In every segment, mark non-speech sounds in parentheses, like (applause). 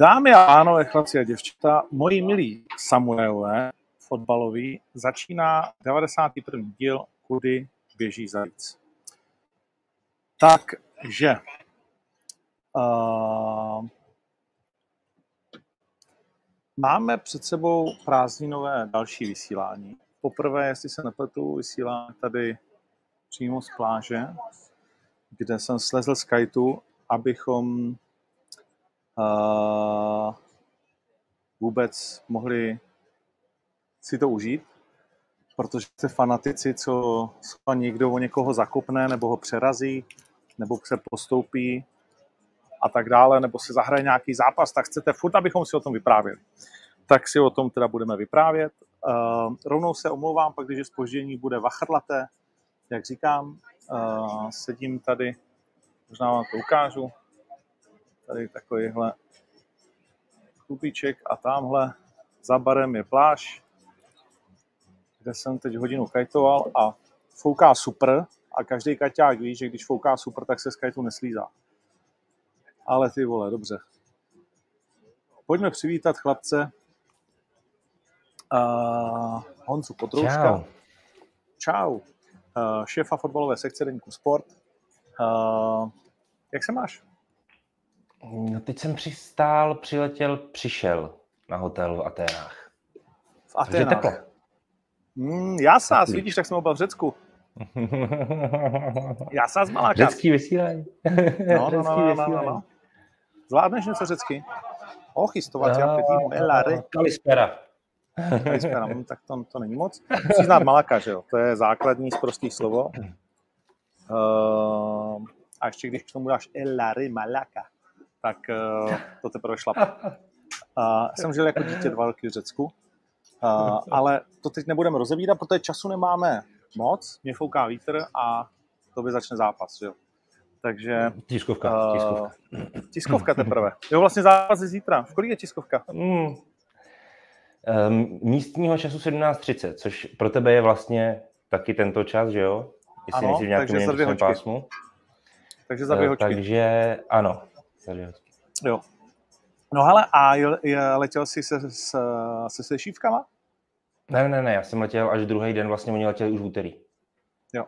Dámy a pánové, chlapci a děvčata, moji milí Samuelové fotbalový, začíná 91. díl Kudy běží zajíc. Takže uh, máme před sebou prázdninové další vysílání. Poprvé, jestli se nepletu, vysíláme tady přímo z pláže, kde jsem slezl z kajtu, abychom uh, vůbec mohli si to užít, protože ty fanatici, co někdo o někoho zakopne, nebo ho přerazí, nebo se postoupí a tak dále, nebo se zahraje nějaký zápas, tak chcete furt, abychom si o tom vyprávěli. Tak si o tom teda budeme vyprávět. Uh, rovnou se omlouvám, pak když spoždění bude vachrlaté, jak říkám, uh, sedím tady, možná vám to ukážu, tady takovýhle klubíček a tamhle za barem je pláž, kde jsem teď hodinu kajtoval a fouká super a každý kaťák ví, že když fouká super, tak se z kajtu neslízá. Ale ty vole, dobře. Pojďme přivítat chlapce uh, Honzu Potrouška. Čau. Čau. Uh, šéfa fotbalové sekce Deníku Sport. Uh, jak se máš? No teď jsem přistál, přiletěl, přišel na hotel v Aténách. V Aténách. teplo. Mm, já sás, vidíš, tak jsem oba v Řecku. já sás maláka. Řecký vysílání. no, no, no, no, no, no, no. Zvládneš něco řecky? Och, jistovat, já elare. Kalispera. (laughs) No, tak to, to není moc. Musíš znát malaka, že jo? To je základní z prostých slovo. Uh, a ještě když k tomu dáš elare malaka, tak uh, to teprve šlap. Uh, jsem žil jako dítě dva roky v Řecku, uh, ale to teď nebudeme rozebírat, protože času nemáme moc, mě fouká vítr a to by začne zápas, že jo. Takže... Tiskovka, tiskovka. Uh, tiskovka teprve. Jo, vlastně zápas je zítra. V kolik je tiskovka? Mm. Um, místního času 17.30, což pro tebe je vlastně taky tento čas, že jo? Jestli ano, v takže za dvě hočky. Pásmu. Takže za dvě hočky. Takže ano, Jo. No hele, a letěl jsi se, se, se sešívkama? Ne, ne, ne, já jsem letěl až druhý den, vlastně oni letěli už v úterý. Jo.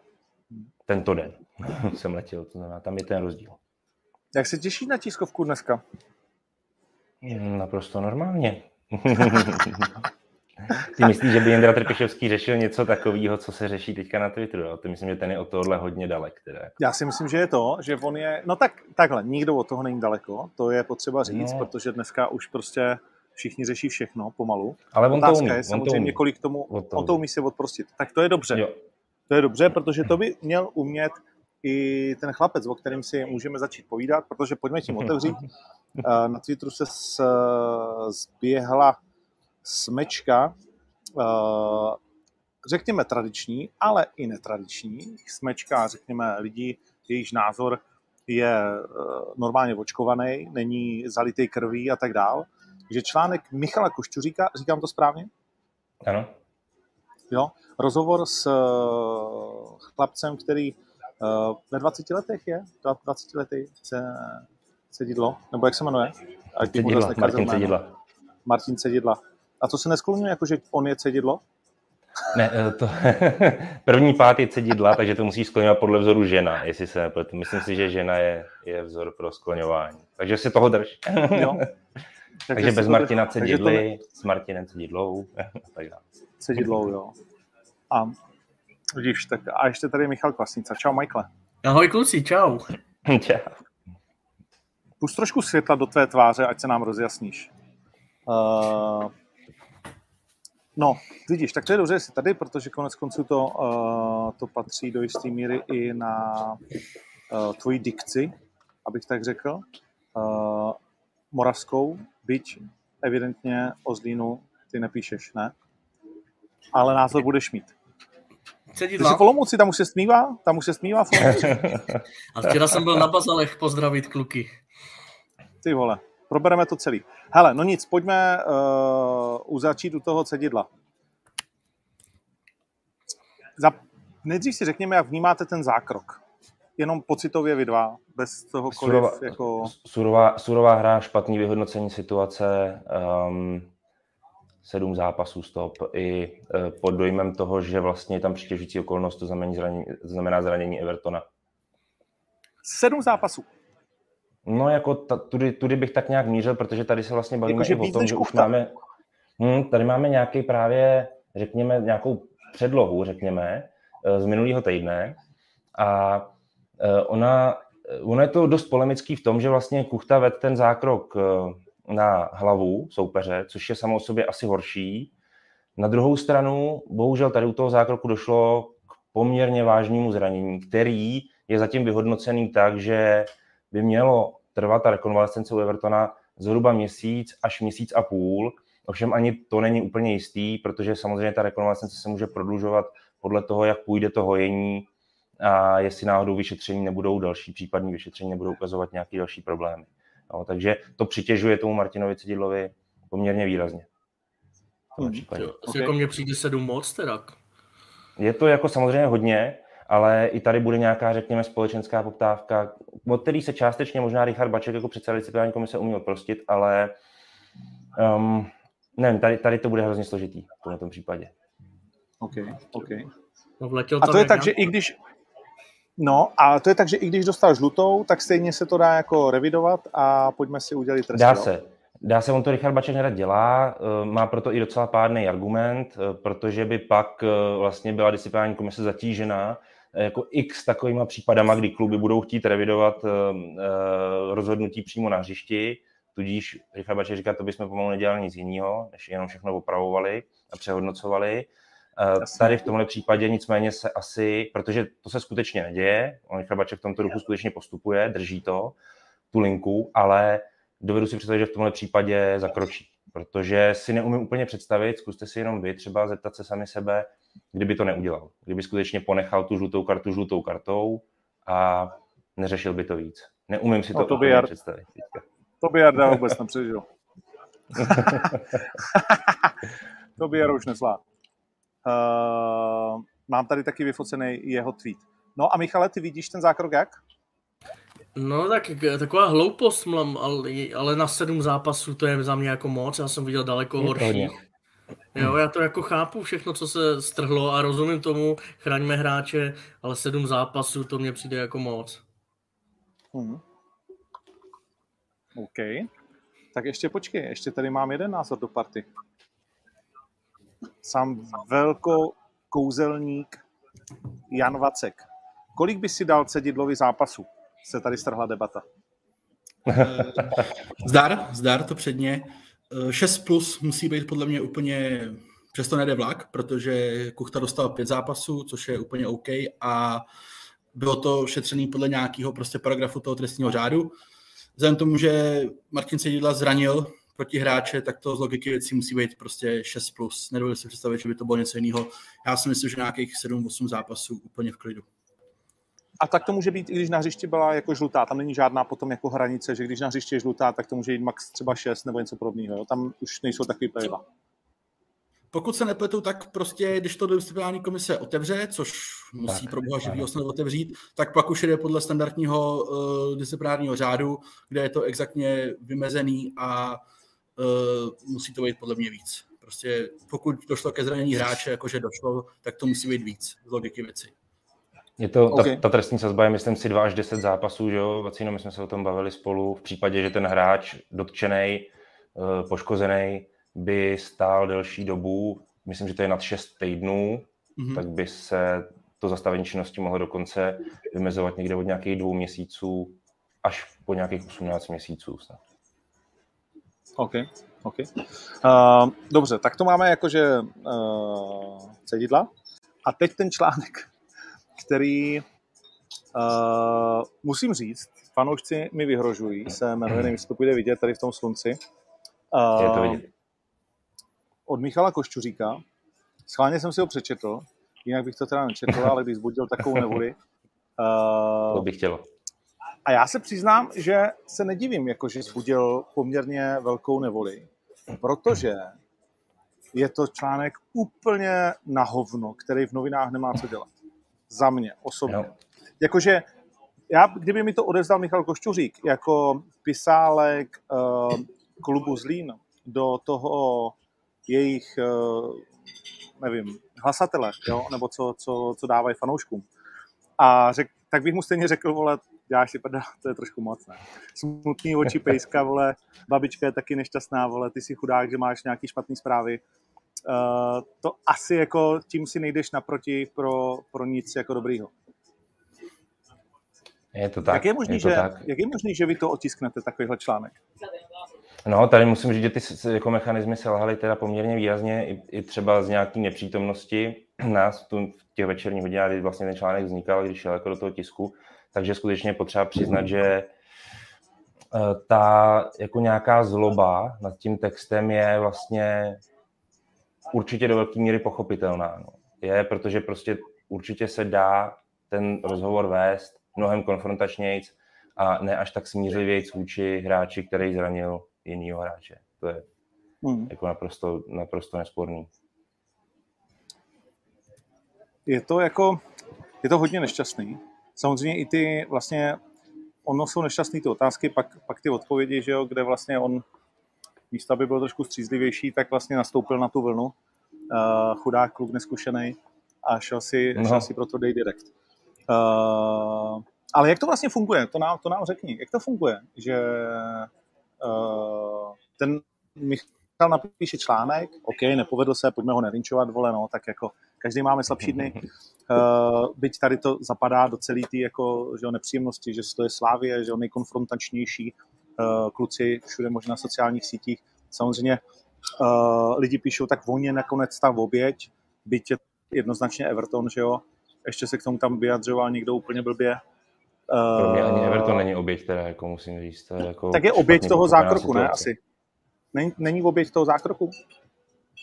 Tento den (laughs) jsem letěl, to znamená, tam je ten rozdíl. Jak se těší na tiskovku dneska? Naprosto normálně. (laughs) Ty myslíš, že by Jindra Trpišovský řešil něco takového, co se řeší teďka na Twitteru? Jo? To myslím, že ten je od tohohle hodně dalek. Teda. Já si myslím, že je to, že on je... No tak takhle, nikdo od toho není daleko, to je potřeba říct, no. protože dneska už prostě všichni řeší všechno pomalu. Ale on Otázka to umí. je samozřejmě, kolik tomu, on to umí si odprostit. Tak to je dobře. Jo. To je dobře, protože to by měl umět i ten chlapec, o kterým si můžeme začít povídat, protože pojďme tím otevřít. (laughs) Na Twitteru se zběhla smečka, Eh, řekněme tradiční, ale i netradiční smečka, řekněme lidi, jejichž názor je eh, normálně očkovaný, není zalitý krví a tak dál. že článek Michala Košťuříka, říkám to správně? Ano. Jo, rozhovor s eh, chlapcem, který ve 20 letech je, 20 letý se, Cedidlo, nebo jak se jmenuje? Cedidla, Martin Cedidla. Martin Cedidla. A to se nesklonuje, jako že on je cedidlo? Ne, eh, to, (laughs) první pát je cedidla, takže to musí skloňovat podle vzoru žena, jestli se nepletu. Myslím si, že žena je, je vzor pro skloňování. Takže si toho drž. Jo. (laughs) takže, takže bez Martina drž. cedidly, ne... s Martinem cedidlou. tak dále. Cedidlou, jo. A vidíš, tak a ještě tady je Michal Kvasnica. Čau, Michael. Ahoj kluci, čau. (laughs) čau. Pust trošku světla do tvé tváře, ať se nám rozjasníš. Uh, No, vidíš, tak to je dobře, že jsi tady, protože konec konců to, uh, to patří do jisté míry i na uh, tvoji dikci, abych tak řekl, uh, moravskou, byť evidentně o Zlínu ty nepíšeš, ne? Ale názor budeš mít. Ty jsi v Olomouci, tam už se smívá? Tam už se smívá v (laughs) A včera jsem byl na Bazalech pozdravit kluky. Ty vole, probereme to celý. Hele, no nic, pojďme uh, uzatřít u toho cedidla. Za, nejdřív si řekněme, jak vnímáte ten zákrok. jenom pocitově vy dva, bez tohokoliv Surová, jako... surová, surová hra, špatný vyhodnocení situace, um, sedm zápasů stop i uh, pod dojmem toho, že vlastně tam přitěžující okolnost, to znamená zranění, znamená zranění Evertona. Sedm zápasů. No jako ta, tudy, tudy bych tak nějak mířil, protože tady se vlastně bavíme jako, i o tom, že už máme, hm, tady máme nějaký právě, řekněme, nějakou předlohu, řekněme, eh, z minulého týdne a eh, ona, ona je to dost polemický v tom, že vlastně Kuchta ved ten zákrok na hlavu soupeře, což je samo o sobě asi horší. Na druhou stranu, bohužel tady u toho zákroku došlo k poměrně vážnému zranění, který je zatím vyhodnocený tak, že by mělo trvat ta rekonvalescence u Evertona zhruba měsíc až měsíc a půl. Ovšem ani to není úplně jistý, protože samozřejmě ta rekonvalescence se může prodlužovat podle toho, jak půjde to hojení a jestli náhodou vyšetření nebudou další, případní vyšetření nebudou ukazovat nějaké další problémy. No, takže to přitěžuje tomu Martinovi Cedidlovi poměrně výrazně. Hmm. Jo, okay. Jako mě přijde sedm moc teda. Je to jako samozřejmě hodně, ale i tady bude nějaká, řekněme, společenská poptávka, od který se částečně možná Richard Baček jako předseda disciplinární komise umí odprostit, ale um, nevím, tady, tady to bude hrozně složitý v tom případě. OK, OK. No, a to je tak, že i když, No a to je tak, že i když dostal žlutou, tak stejně se to dá jako revidovat a pojďme si udělat trest. Dá se. Dá se, on to Richard Baček nerad dělá, eh, má proto i docela pádný argument, eh, protože by pak eh, vlastně byla disciplinární komise zatížena jako x takovýma případama, kdy kluby budou chtít revidovat rozhodnutí přímo na hřišti, tudíž Richard Baček říká, to bychom pomalu nedělali nic jiného, než jenom všechno opravovali a přehodnocovali. Tady v tomhle případě nicméně se asi, protože to se skutečně neděje, on Richard Baček v tomto duchu skutečně postupuje, drží to, tu linku, ale dovedu si představit, že v tomhle případě zakročí. Protože si neumím úplně představit, zkuste si jenom vy třeba zeptat se sami sebe, kdyby to neudělal. Kdyby skutečně ponechal tu žlutou kartu žlutou kartou a neřešil by to víc. Neumím si to, no, to by jar... představit. Teďka. To by Jarda vůbec nepřežil. (laughs) to by Jarda už neslá. Uh, mám tady taky vyfocený jeho tweet. No a Michale, ty vidíš ten zákrok jak? No tak taková hloupost, mám, ale, ale na sedm zápasů to je za mě jako moc, já jsem viděl daleko horší. Jo, já to jako chápu všechno, co se strhlo a rozumím tomu, chraňme hráče, ale sedm zápasů to mně přijde jako moc. Hmm. OK. Tak ještě počkej, ještě tady mám jeden názor do party. Sám velko kouzelník Jan Vacek. Kolik by si dal cedidlovi zápasu? se tady strhla debata. (laughs) zdar, zdar to předně. 6 plus musí být podle mě úplně, přesto nejde vlak, protože Kuchta dostal pět zápasů, což je úplně OK a bylo to šetřený podle nějakého prostě paragrafu toho trestního řádu. Vzhledem tomu, že Martin Sedidla zranil proti hráče, tak to z logiky věcí musí být prostě 6+. Plus. Nedovedu si představit, že by to bylo něco jiného. Já si myslím, že nějakých 7-8 zápasů úplně v klidu. A tak to může být, i když na hřišti byla jako žlutá. Tam není žádná potom jako hranice, že když na hřišti je žlutá, tak to může jít max třeba 6 nebo něco podobného. Tam už nejsou takový pravidla. Pokud se nepletu, tak prostě, když to disciplinární komise otevře, což musí tak, pro boha živýho snad otevřít, tak pak už jde podle standardního uh, disciplinárního řádu, kde je to exaktně vymezený a uh, musí to být podle mě víc. Prostě pokud došlo ke zranění hráče, jakože došlo, tak to musí být víc z logiky věci. Je to, okay. ta, ta trestní sazba je, myslím si, 2 až 10 zápasů, že jo? Vacíno, my jsme se o tom bavili spolu. V případě, že ten hráč dotčený, eh, poškozený, by stál delší dobu, myslím, že to je nad 6 týdnů, mm-hmm. tak by se to zastavení činnosti mohlo dokonce vymezovat někde od nějakých dvou měsíců až po nějakých 18 měsíců snad. OK, OK. Uh, dobře, tak to máme jakože uh, cedidla. A teď ten článek, který uh, musím říct, fanoušci mi vyhrožují, se jmenuje, nevím, jestli to půjde vidět tady v tom slunci. Uh, Je to vidět. Od Michala Koščuříka. Schválně jsem si ho přečetl, jinak bych to teda nečetl, ale když zbudil takovou nevoli. Uh, (laughs) to bych chtěl. A já se přiznám, že se nedivím, jako že zbudil poměrně velkou nevoli, protože je to článek úplně na hovno, který v novinách nemá co dělat. Za mě osobně. No. Jakože já, kdyby mi to odezdal Michal Košťuřík jako pisálek uh, klubu Zlín do toho jejich, uh, nevím, hlasatele, jo? nebo co, co, co dávají fanouškům. A řek, tak bych mu stejně řekl, vole, děláš si prda, to je trošku moc, ne? Smutný oči pejska, vole, babička je taky nešťastná, vole, ty si chudák, že máš nějaký špatný zprávy. Uh, to asi jako tím si nejdeš naproti pro, pro nic jako dobrýho. Je to tak. Jak je možný, je to že, tak. jak je možný, že vy to otisknete, takovýhle článek? No, tady musím říct, že ty jako mechanizmy selhaly teda poměrně výrazně, i, i třeba z nějaký nepřítomnosti (clears throat) nás tu, v těch večerních hodinách, kdy vlastně ten článek vznikal, když šel jako do toho tisku, takže skutečně potřeba přiznat, že eh, ta jako nějaká zloba nad tím textem je vlastně určitě do velké míry pochopitelná. No. Je, protože prostě určitě se dá ten rozhovor vést mnohem konfrontačnějc a ne až tak smířlivějc vůči hráči, který zranil jinýho hráče. To je hmm. jako naprosto, naprosto nesporný. Je to jako, je to hodně nešťastný. Samozřejmě i ty vlastně, ono jsou nešťastné ty otázky, pak, pak ty odpovědi, že jo, kde vlastně on místo, aby byl trošku střízlivější, tak vlastně nastoupil na tu vlnu. Uh, chudák kluk neskušený a šel si, no. šel si pro to dej direct. Uh, ale jak to vlastně funguje? To nám, to nám řekni. Jak to funguje? Že uh, ten Michal napíše článek, OK, nepovedl se, pojďme ho nevinčovat, vole, no, tak jako každý máme slabší dny. Uh, (laughs) byť tady to zapadá do celé té jako, že nepříjemnosti, že to je Slávě, že on nejkonfrontačnější uh, kluci všude možná na sociálních sítích. Samozřejmě uh, lidi píšou, tak voně nakonec ta oběť, byť je jednoznačně Everton, že jo, ještě se k tomu tam vyjadřoval někdo úplně blbě. Pro mě ani Everton není oběť, teda jako musím říct. Je jako tak je oběť toho zákroku, situace. ne? Asi. Není, není oběť toho zákroku?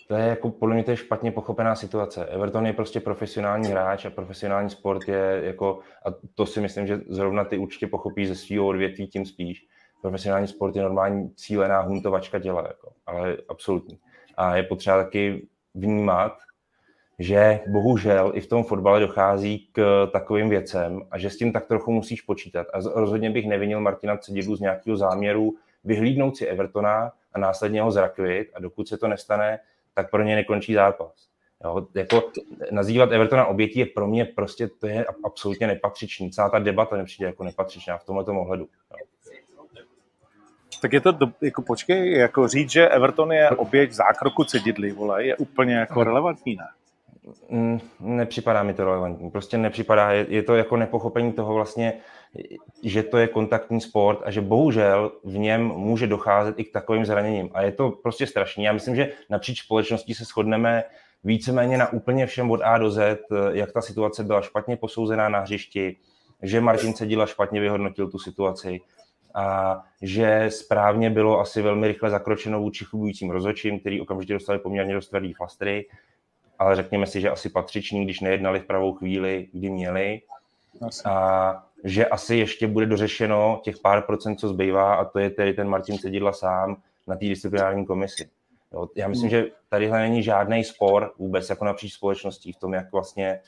To je jako, podle mě to je špatně pochopená situace. Everton je prostě profesionální hráč a profesionální sport je jako, a to si myslím, že zrovna ty určitě pochopí ze svého odvětví tím spíš. Profesionální sport je normální cílená huntovačka těla, jako, ale absolutní. A je potřeba taky vnímat, že bohužel i v tom fotbale dochází k takovým věcem a že s tím tak trochu musíš počítat. A rozhodně bych nevinil Martina Cedidu z nějakého záměru vyhlídnout si Evertona a následně ho zrakvit a dokud se to nestane, tak pro ně nekončí zápas. Jo, jako nazývat Evertona obětí je pro mě prostě, to je absolutně nepatřičný. Celá ta debata nepřijde jako nepatřičná v tomto ohledu. Jo. Tak je to, do, jako počkej, jako říct, že Everton je oběť zákroku cedidly, vole, je úplně jako relevantní, ne? Mm, nepřipadá mi to relevantní. Prostě nepřipadá, je, je to jako nepochopení toho vlastně, že to je kontaktní sport a že bohužel v něm může docházet i k takovým zraněním. A je to prostě strašný. Já myslím, že napříč společností se shodneme víceméně na úplně všem od A do Z, jak ta situace byla špatně posouzená na hřišti, že Martin Cedila špatně vyhodnotil tu situaci a že správně bylo asi velmi rychle zakročeno vůči chubujícím rozhodčím, který okamžitě dostali poměrně dost tvrdý flastry ale řekněme si, že asi patřiční, když nejednali v pravou chvíli, kdy měli. A že asi ještě bude dořešeno těch pár procent, co zbývá, a to je tedy ten Martin Cedidla sám na té disciplinární komisi. Jo, já myslím, hmm. že tadyhle není žádný spor vůbec jako napříč společností v tom, jak vlastně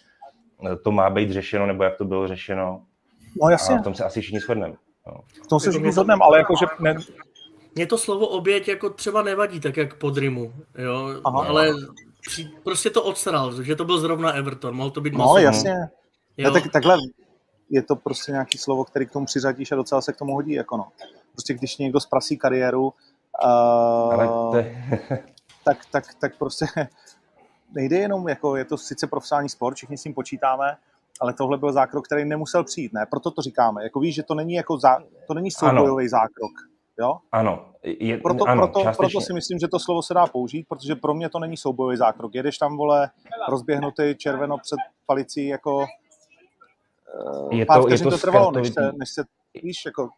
to má být řešeno, nebo jak to bylo řešeno. No jasně. A v tom se asi všichni shodneme. No. V tom se všichni shodneme, ale jakože ne... Mně to slovo oběť jako třeba nevadí, tak jak pod Rimu, jo, Aha. ale prostě to odstral, že to byl zrovna Everton, mohl to být No, masový. jasně. Jo. tak, takhle je to prostě nějaký slovo, který k tomu přiřadíš a docela se k tomu hodí, jako no. Prostě když někdo zprasí kariéru, uh, (laughs) tak, tak, tak prostě (laughs) nejde jenom, jako je to sice profesionální sport, všichni s tím počítáme, ale tohle byl zákrok, který nemusel přijít, ne? Proto to říkáme. Jako víš, že to není jako zá, to není soubojový zákrok. Jo? Ano. Je, proto, ano proto, proto si myslím, že to slovo se dá použít, protože pro mě to není soubojový zákrok. Jedeš tam, vole, rozběhnutý červeno před palicí, jako je to, je to, to trvalo, než se, než se, víš, jako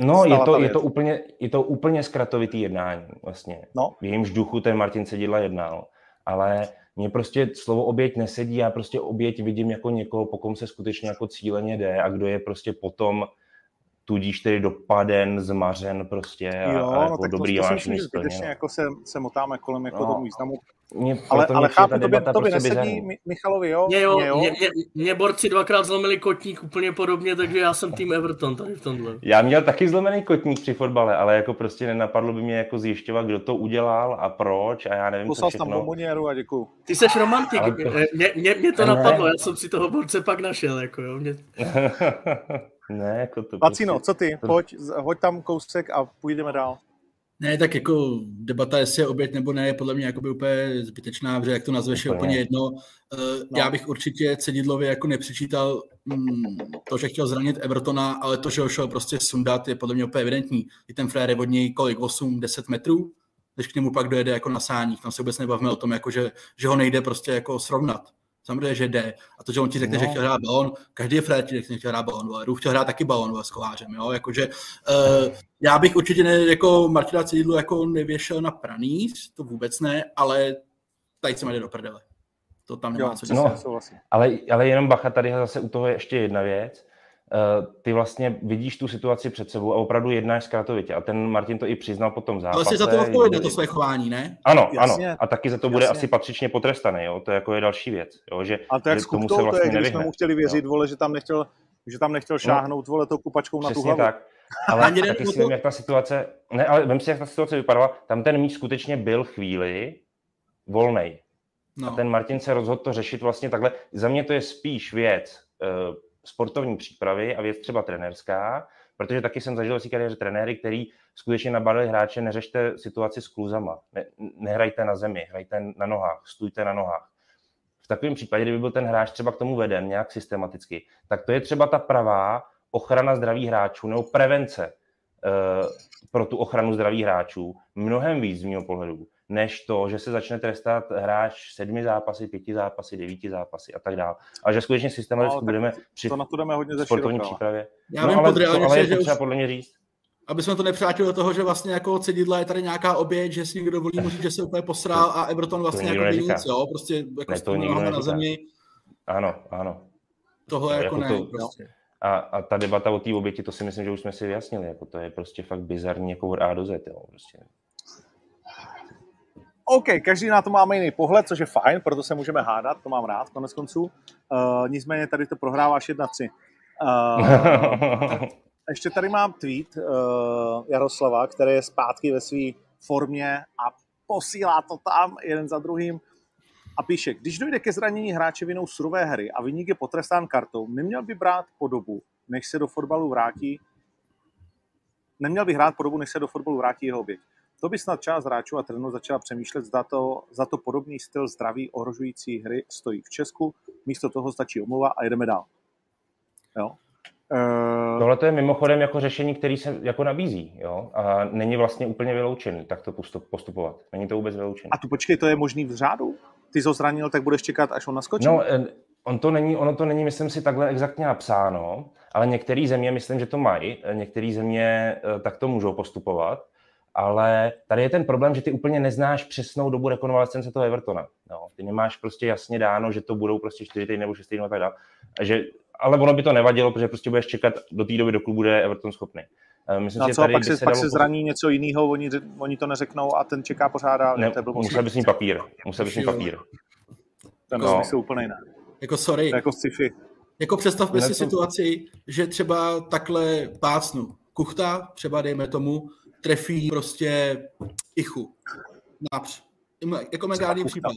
No, je to, je, to úplně, je to úplně zkratovitý jednání vlastně. No. V jejímž duchu ten Martin Sedidla jednal. Ale mně prostě slovo oběť nesedí, já prostě oběť vidím jako někoho, po kom se skutečně jako cíleně jde a kdo je prostě potom tudíž tedy dopaden, zmařen prostě a, jo, a jako no, dobrý to, to myslím, jako se, se motáme kolem jako no, tomu významu. Mě, ale ale chápu, to by, to by prostě nesedí Michalovi, jo? Mě, jo, mě, jo. Mě, mě, mě, borci dvakrát zlomili kotník úplně podobně, takže já jsem tým Everton tady v tomhle. Já měl taky zlomený kotník při fotbale, ale jako prostě nenapadlo by mě jako zjišťovat, kdo to udělal a proč a já nevím, Poslal co všechno. tam bomboněru a děkuju. Ty seš romantik, ale... mě, mě, mě, to ne. napadlo, já jsem si toho borce pak našel, jako jo. Mě... (laughs) ne, jako to Vacino, prostě... co ty? Pojď, hoď tam kousek a půjdeme dál. Ne, tak jako debata, jestli je oběť nebo ne, je podle mě jakoby úplně zbytečná, protože jak to nazveš, je úplně jedno. Uh, no. Já bych určitě Cedidlovi jako nepřičítal mm, to, že chtěl zranit Evertona, ale to, že ho šel prostě sundat, je podle mě úplně evidentní. I ten frér je od něj kolik, 8-10 metrů, když k němu pak dojede jako na sáních. Tam se vůbec nebavíme o tom, jako že, že ho nejde prostě jako srovnat. Samozřejmě, že jde. A to, že on ti řekne, no. že chtěl hrát balon, každý je frér ti řekne, že chtěl hrát balon, ale chtěl hrát taky balon s kolářem, jo, jakože uh, já bych určitě ne, jako Martina Cedidlu jako nevěšel na pranýř, to vůbec ne, ale tady se jde do prdele. To tam nemá jo, co no, ale, ale jenom bacha, tady zase u toho je ještě jedna věc. Uh, ty vlastně vidíš tu situaci před sebou a opravdu jednáš zkratovitě. A ten Martin to i přiznal po tom zápase. Ale jsi za to odpovědný, to své chování, ne? Ano, Jasně. ano. A taky za to bude Jasně. asi patřičně potrestaný, jo? To je jako je další věc. Jo? Že, a to jak s Kuptou, to je, vlastně když jsme mu chtěli věřit, jo? vole, že tam nechtěl, že tam nechtěl no. šáhnout, vole, tou kupačkou na tu hlavu. tak. (laughs) Ale taky si vím, jak ta situace, ne, ale vím si, jak ta situace vypadala. Tam ten míč skutečně byl chvíli volnej. No. A ten Martin se rozhodl to řešit vlastně takhle. Za mě to je spíš věc uh, sportovní přípravy a věc třeba trenérská, protože taky jsem zažil si kariéře trenéry, který skutečně nabadali hráče, neřešte situaci s kluzama, ne, nehrajte na zemi, hrajte na nohách, stůjte na nohách. V takovém případě, kdyby byl ten hráč třeba k tomu veden nějak systematicky, tak to je třeba ta pravá ochrana zdraví hráčů nebo prevence uh, pro tu ochranu zdraví hráčů mnohem víc z mého pohledu, než to, že se začne trestat hráč sedmi zápasy, pěti zápasy, devíti zápasy a tak dále. A že skutečně systematicky no, budeme při to na to jdeme hodně sportovní přípravě. Já no, ale, to, ale je potřeba už... podle mě říct aby jsme to nepřátili do toho, že vlastně jako cedidla je tady nějaká oběť, že si někdo volí, možná, že se úplně posrál a Everton vlastně jako nic, jo, prostě jako ne, to na zemi. Ano, ano. Tohle no, jako, jako ne, to, prostě. A, a ta debata o té oběti, to si myslím, že už jsme si vyjasnili, jako to je prostě fakt bizarní jako od A do Z, jo, prostě. OK, každý na to máme jiný pohled, což je fajn, proto se můžeme hádat, to mám rád, konec konců. Uh, nicméně tady to prohráváš 1-3. Uh, ještě tady mám tweet uh, Jaroslava, který je zpátky ve své formě a posílá to tam jeden za druhým a píše, když dojde ke zranění hráče vinou surové hry a vyník je potrestán kartou, neměl by brát po dobu, než se do fotbalu vrátí, neměl by hrát po dobu, než se do fotbalu vrátí jeho oběť. To by snad část hráčů a trenérů začala přemýšlet, zda to, za to podobný styl zdraví ohrožující hry stojí v Česku. Místo toho stačí omluva a jedeme dál. Jo? Uh... Tohle to je mimochodem jako řešení, který se jako nabízí, jo? A není vlastně úplně vyloučený tak to postupovat. Není to vůbec vyloučené. A tu počkej, to je možný v řádu? Ty jsi ho zranil, tak budeš čekat, až on naskočí? No, eh, on to není, ono to není, myslím si, takhle exaktně napsáno, ale některé země, myslím, že to mají, eh, některé země tak to můžou postupovat, ale tady je ten problém, že ty úplně neznáš přesnou dobu rekonvalescence toho Evertona. No, ty nemáš prostě jasně dáno, že to budou prostě 4 týdny nebo 6 týdny a tak dále. A že ale ono by to nevadilo, protože prostě budeš čekat do té doby, dokud bude Everton schopný. Eh, myslím, no, že co, tady pak, se, se pak se zraní něco jiného, oni, oni to neřeknou a ten čeká pořád dál. Ne, musel bys mít papír. Musel bys mít papír. Ten no. smysl úplně ne. Jako sorry. To jako sci-fi. Jako představme si situaci, že třeba takhle pásnu. Kuchta, třeba dejme tomu, trefí prostě ichu. Např. Jako megální případ.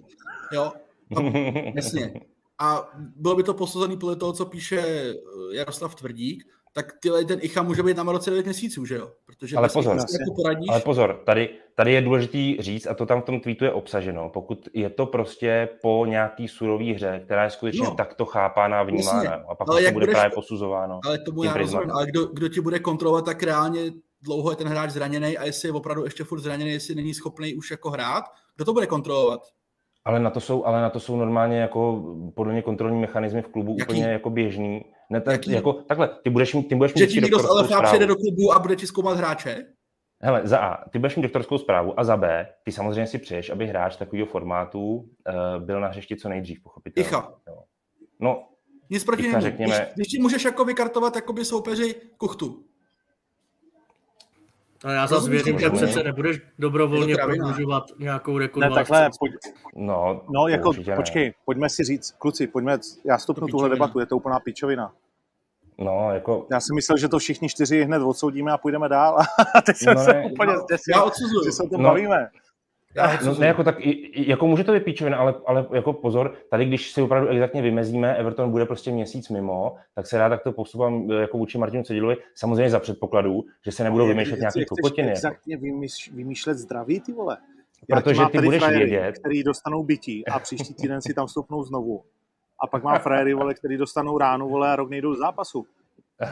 Jo? (laughs) jasně a bylo by to posouzený podle toho, co píše eh, Jaroslav Tvrdík, tak tyhle, ten ICHA může být na roce 9 měsíců, že jo? Protože ale pozor, jako poradíš... ale pozor, tady, tady je důležitý říct, a to tam v tom tweetu je obsaženo, pokud je to prostě po nějaký surový hře, která je skutečně no, takto chápána a vnímána, a pak ale to bude budeš, právě posuzováno. Ale to bude rozumím, ale kdo, kdo ti bude kontrolovat, tak reálně dlouho je ten hráč zraněný a jestli je opravdu ještě furt zraněný, jestli není schopný už jako hrát, kdo to bude kontrolovat? Ale na to jsou, ale na to jsou normálně jako podle mě kontrolní mechanismy v klubu Jaký? úplně jako běžný. Ne, tak, jako, takhle, ty budeš mít, ty budeš mít Že ti někdo z přijde do klubu a bude ti zkoumat hráče? Hele, za A, ty budeš mít doktorskou zprávu a za B, ty samozřejmě si přeješ, aby hráč takového formátu uh, byl na hřišti co nejdřív, pochopitelně. Icha. Jo. No, nic proti němu. Řekněme... Když, když ti můžeš jako vykartovat jakoby soupeři kuchtu, No já zase věřím, že přece nebudeš dobrovolně prodlužovat nějakou rekordu. Ne, takhle, pojď, no, no jako, počkej, ne. pojďme si říct, kluci, pojďme, já stopnu tuhle debatu, je to úplná pičovina. No, jako... Já si myslel, že to všichni čtyři hned odsoudíme a půjdeme dál (laughs) a teď jsem no, se ne, úplně no, já odsuzuju. že se o tom no, bavíme. No, ne, jako, tak, jako může to být píčovina, ale, ale jako pozor, tady když si opravdu exaktně vymezíme, Everton bude prostě měsíc mimo, tak se rád takto postupám jako vůči Martinu Cedilovi, samozřejmě za předpokladu, že se nebudou vymýšlet nějaké kokotiny. exaktně vymýšlet zdraví, ty vole. Protože ty budeš frajery, vědět. který dostanou bytí a příští týden si tam vstoupnou znovu. A pak mám frajery, vole, který dostanou ránu, vole, a rok nejdou z zápasu.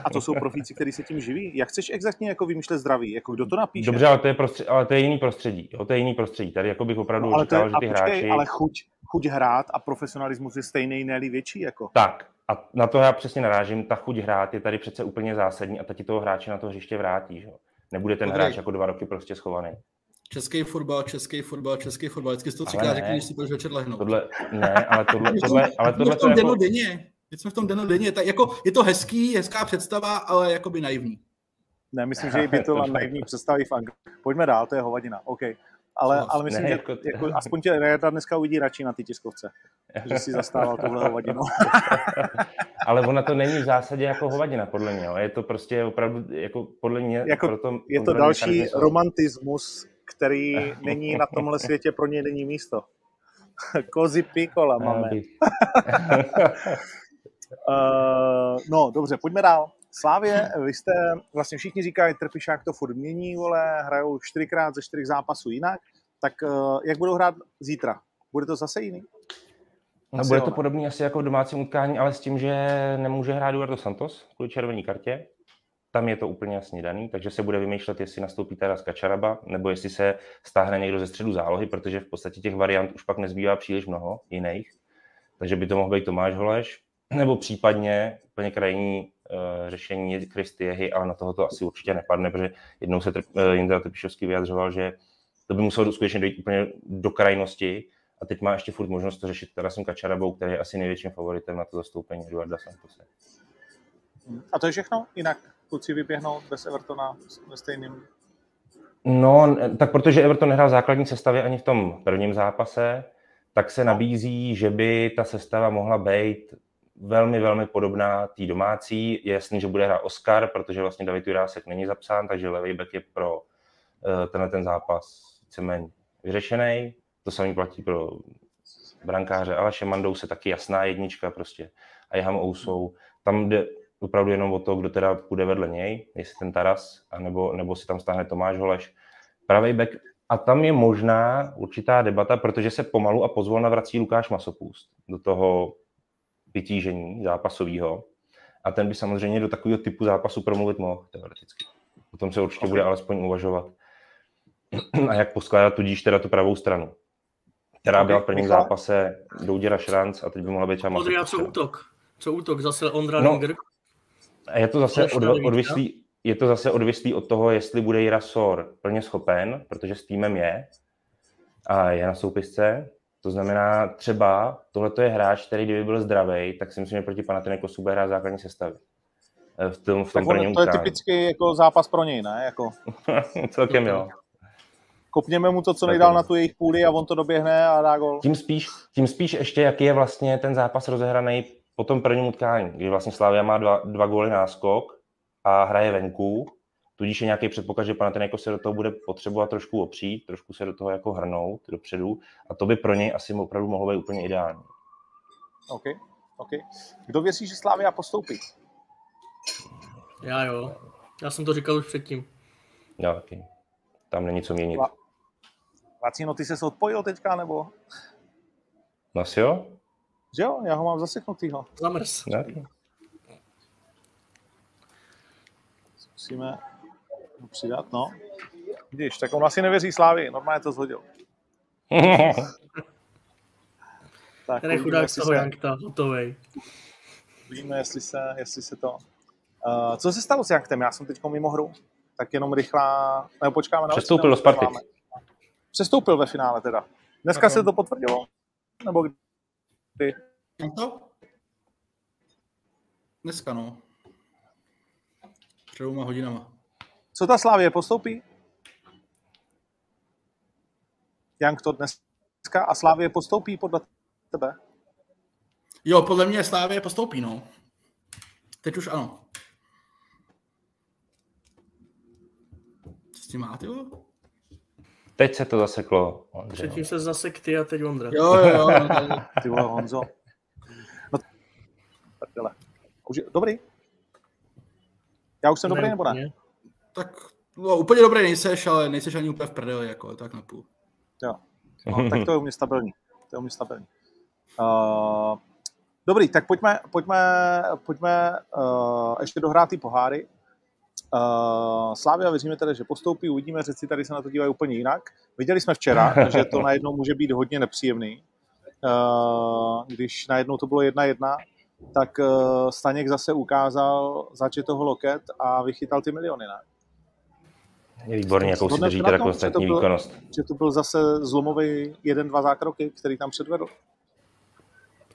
A to jsou (laughs) profíci, kteří se tím živí. Jak chceš exaktně jako vymýšlet zdraví? Jako kdo to napíše? Dobře, ale to je, prostřed, ale to je jiný prostředí. Jo, to je jiný prostředí. Tady jako bych opravdu no, ale očekával, že ty počkej, hráči... Ale chuť, chuť hrát a profesionalismus je stejný, ne větší. Jako. Tak, a na to já přesně narážím. Ta chuť hrát je tady přece úplně zásadní a teď toho hráče na to hřiště vrátí. Že? Nebude ten hráč jako dva roky prostě schovaný. Český fotbal, český fotbal, český fotbal. Vždycky to třikrát řekni, když si budeš večer lehnout. Tohle, ne, ale tohle, tohle, ale tohle, tohle to jako... denně. Teď jsme v tom denně. Tak jako, je to hezký, hezká představa, ale jakoby naivní. Ne, myslím, že by (laughs) to naivní představy v Anglii. Pojďme dál, to je hovadina. OK. Ale, no, ale myslím, ne, že jako, jako, aspoň tě Rejarda dneska uvidí radši na ty tiskovce, že si zastával tohle hovadinu. (laughs) ale ona to není v zásadě jako hovadina, podle mě. Je to prostě opravdu, jako podle mě... Jako, proto, je to další romantismus, který není na tomhle světě, pro něj není místo. (laughs) Kozy pikola máme. Uh, no, dobře, pojďme dál. Slávě, vy jste, vlastně všichni říkají, Trpišák to furt mění, vole, hrajou čtyřikrát ze čtyřech zápasů jinak, tak uh, jak budou hrát zítra? Bude to zase jiný? No, bude to podobný asi jako v domácím utkání, ale s tím, že nemůže hrát Eduardo Santos kvůli červené kartě. Tam je to úplně jasně daný, takže se bude vymýšlet, jestli nastoupí teda z Kačaraba, nebo jestli se stáhne někdo ze středu zálohy, protože v podstatě těch variant už pak nezbývá příliš mnoho jiných. Takže by to mohl být Tomáš Holeš, nebo případně úplně krajní uh, řešení Jehy, ale na toho to asi určitě nepadne, protože jednou se uh, Jindra Trpišovský vyjadřoval, že to by muselo skutečně dojít úplně do krajnosti a teď má ještě furt možnost to řešit Tarasem Kačarabou, který je asi největším favoritem na to zastoupení Eduarda Santose. A to je všechno? Jinak kluci vyběhnou bez Evertona ve stejným No, tak protože Everton nehrál základní sestavě ani v tom prvním zápase, tak se nabízí, že by ta sestava mohla být velmi, velmi podobná té domácí. Je jasný, že bude hrát Oscar, protože vlastně David Jurásek není zapsán, takže levý back je pro uh, tenhle ten zápas víceméně vyřešený. To samé platí pro brankáře Aleše Mandou se taky jasná jednička prostě. A Jeham Ousou. Tam jde opravdu jenom o to, kdo teda bude vedle něj, jestli ten Taras, anebo, nebo si tam stáhne Tomáš Holeš. Pravý back a tam je možná určitá debata, protože se pomalu a pozvolna vrací Lukáš Masopust do toho vytížení zápasového. A ten by samozřejmě do takového typu zápasu promluvit mohl, teoreticky. O tom se určitě bude alespoň uvažovat. (clears throat) A jak poskládat tudíž teda tu pravou stranu, která byla v prvním zápase Douděra Šranc a teď by mohla být třeba Odry, co útok? Co útok? Zase Ondra no, Linger? Je to zase od, odvislý, je to zase odvislý od toho, jestli bude Jirasor plně schopen, protože s týmem je a je na soupisce, to znamená, třeba tohle je hráč, který kdyby byl zdravý, tak si myslím, že proti Panathinaikosu bude hrát základní sestavy. Eh, v tom, v tom tak on, to je typicky jako zápas pro něj, ne? Jako... (laughs) Celkem jo. Kopněme mu to, co nejdál na tu jejich půli a on to doběhne a dá gol. Tím spíš, tím spíš ještě, jaký je vlastně ten zápas rozehraný po tom prvním utkání, kdy vlastně Slavia má dva, dva góly náskok a hraje venku, Tudíž je nějaký předpoklad, že jako se do toho bude potřebovat trošku opřít, trošku se do toho jako hrnout dopředu a to by pro něj asi opravdu mohlo být úplně ideální. OK, OK. Kdo věří, že Slávia postoupí? Já jo. Já jsem to říkal už předtím. Já taky. Tam není co měnit. Vacino, ty se odpojil teďka, nebo? Asi jo? Že jo, já ho mám zaseknutýho. Zamrz. Musíme přidat, no. Vidíš, tak on asi nevěří Slávy, normálně to zhodil. (laughs) tak, Ten je chudák z toho Jankta, hotovej. Víme, jestli se, jestli se to... Uh, co se stalo s Janktem? Já jsem teď mimo hru. Tak jenom rychlá... Nebo počkáme na... Přestoupil do Sparty. Přestoupil ve finále teda. Dneska se to potvrdilo? Nebo kdy? To? Dneska, no. Před dvouma hodinama. Co ta Slávě postoupí? Jank to dneska a Slávě postoupí podle tebe? Jo, podle mě Slávě postoupí, no. Teď už ano. Co s tím má, ty Teď se to zaseklo. Ondře, Předtím se zasek ty a teď Ondra. Jo, jo, jo. No, (laughs) ty vole, Honzo. No, Už je, dobrý. Já už jsem ne, dobrý, nebo ne? Tak no, úplně dobrý nejseš, ale nejseš ani úplně v prdeli, jako tak na půl. Jo. (laughs) No, tak to je u mě stabilní. To je u mě stabilní. Uh, dobrý, tak pojďme, pojďme, pojďme uh, ještě dohrát ty poháry. Uh, Slávia věříme tedy, že postoupí, uvidíme, řeci tady se na to dívají úplně jinak. Viděli jsme včera, (laughs) že to najednou může být hodně nepříjemný. Uh, když najednou to bylo jedna jedna, tak uh, Staněk zase ukázal, zač toho loket a vychytal ty miliony, ne? Je výborně, jakou si drží teda konstantní výkonnost. Že to byl zase zlomový jeden, dva zákroky, který tam předvedl.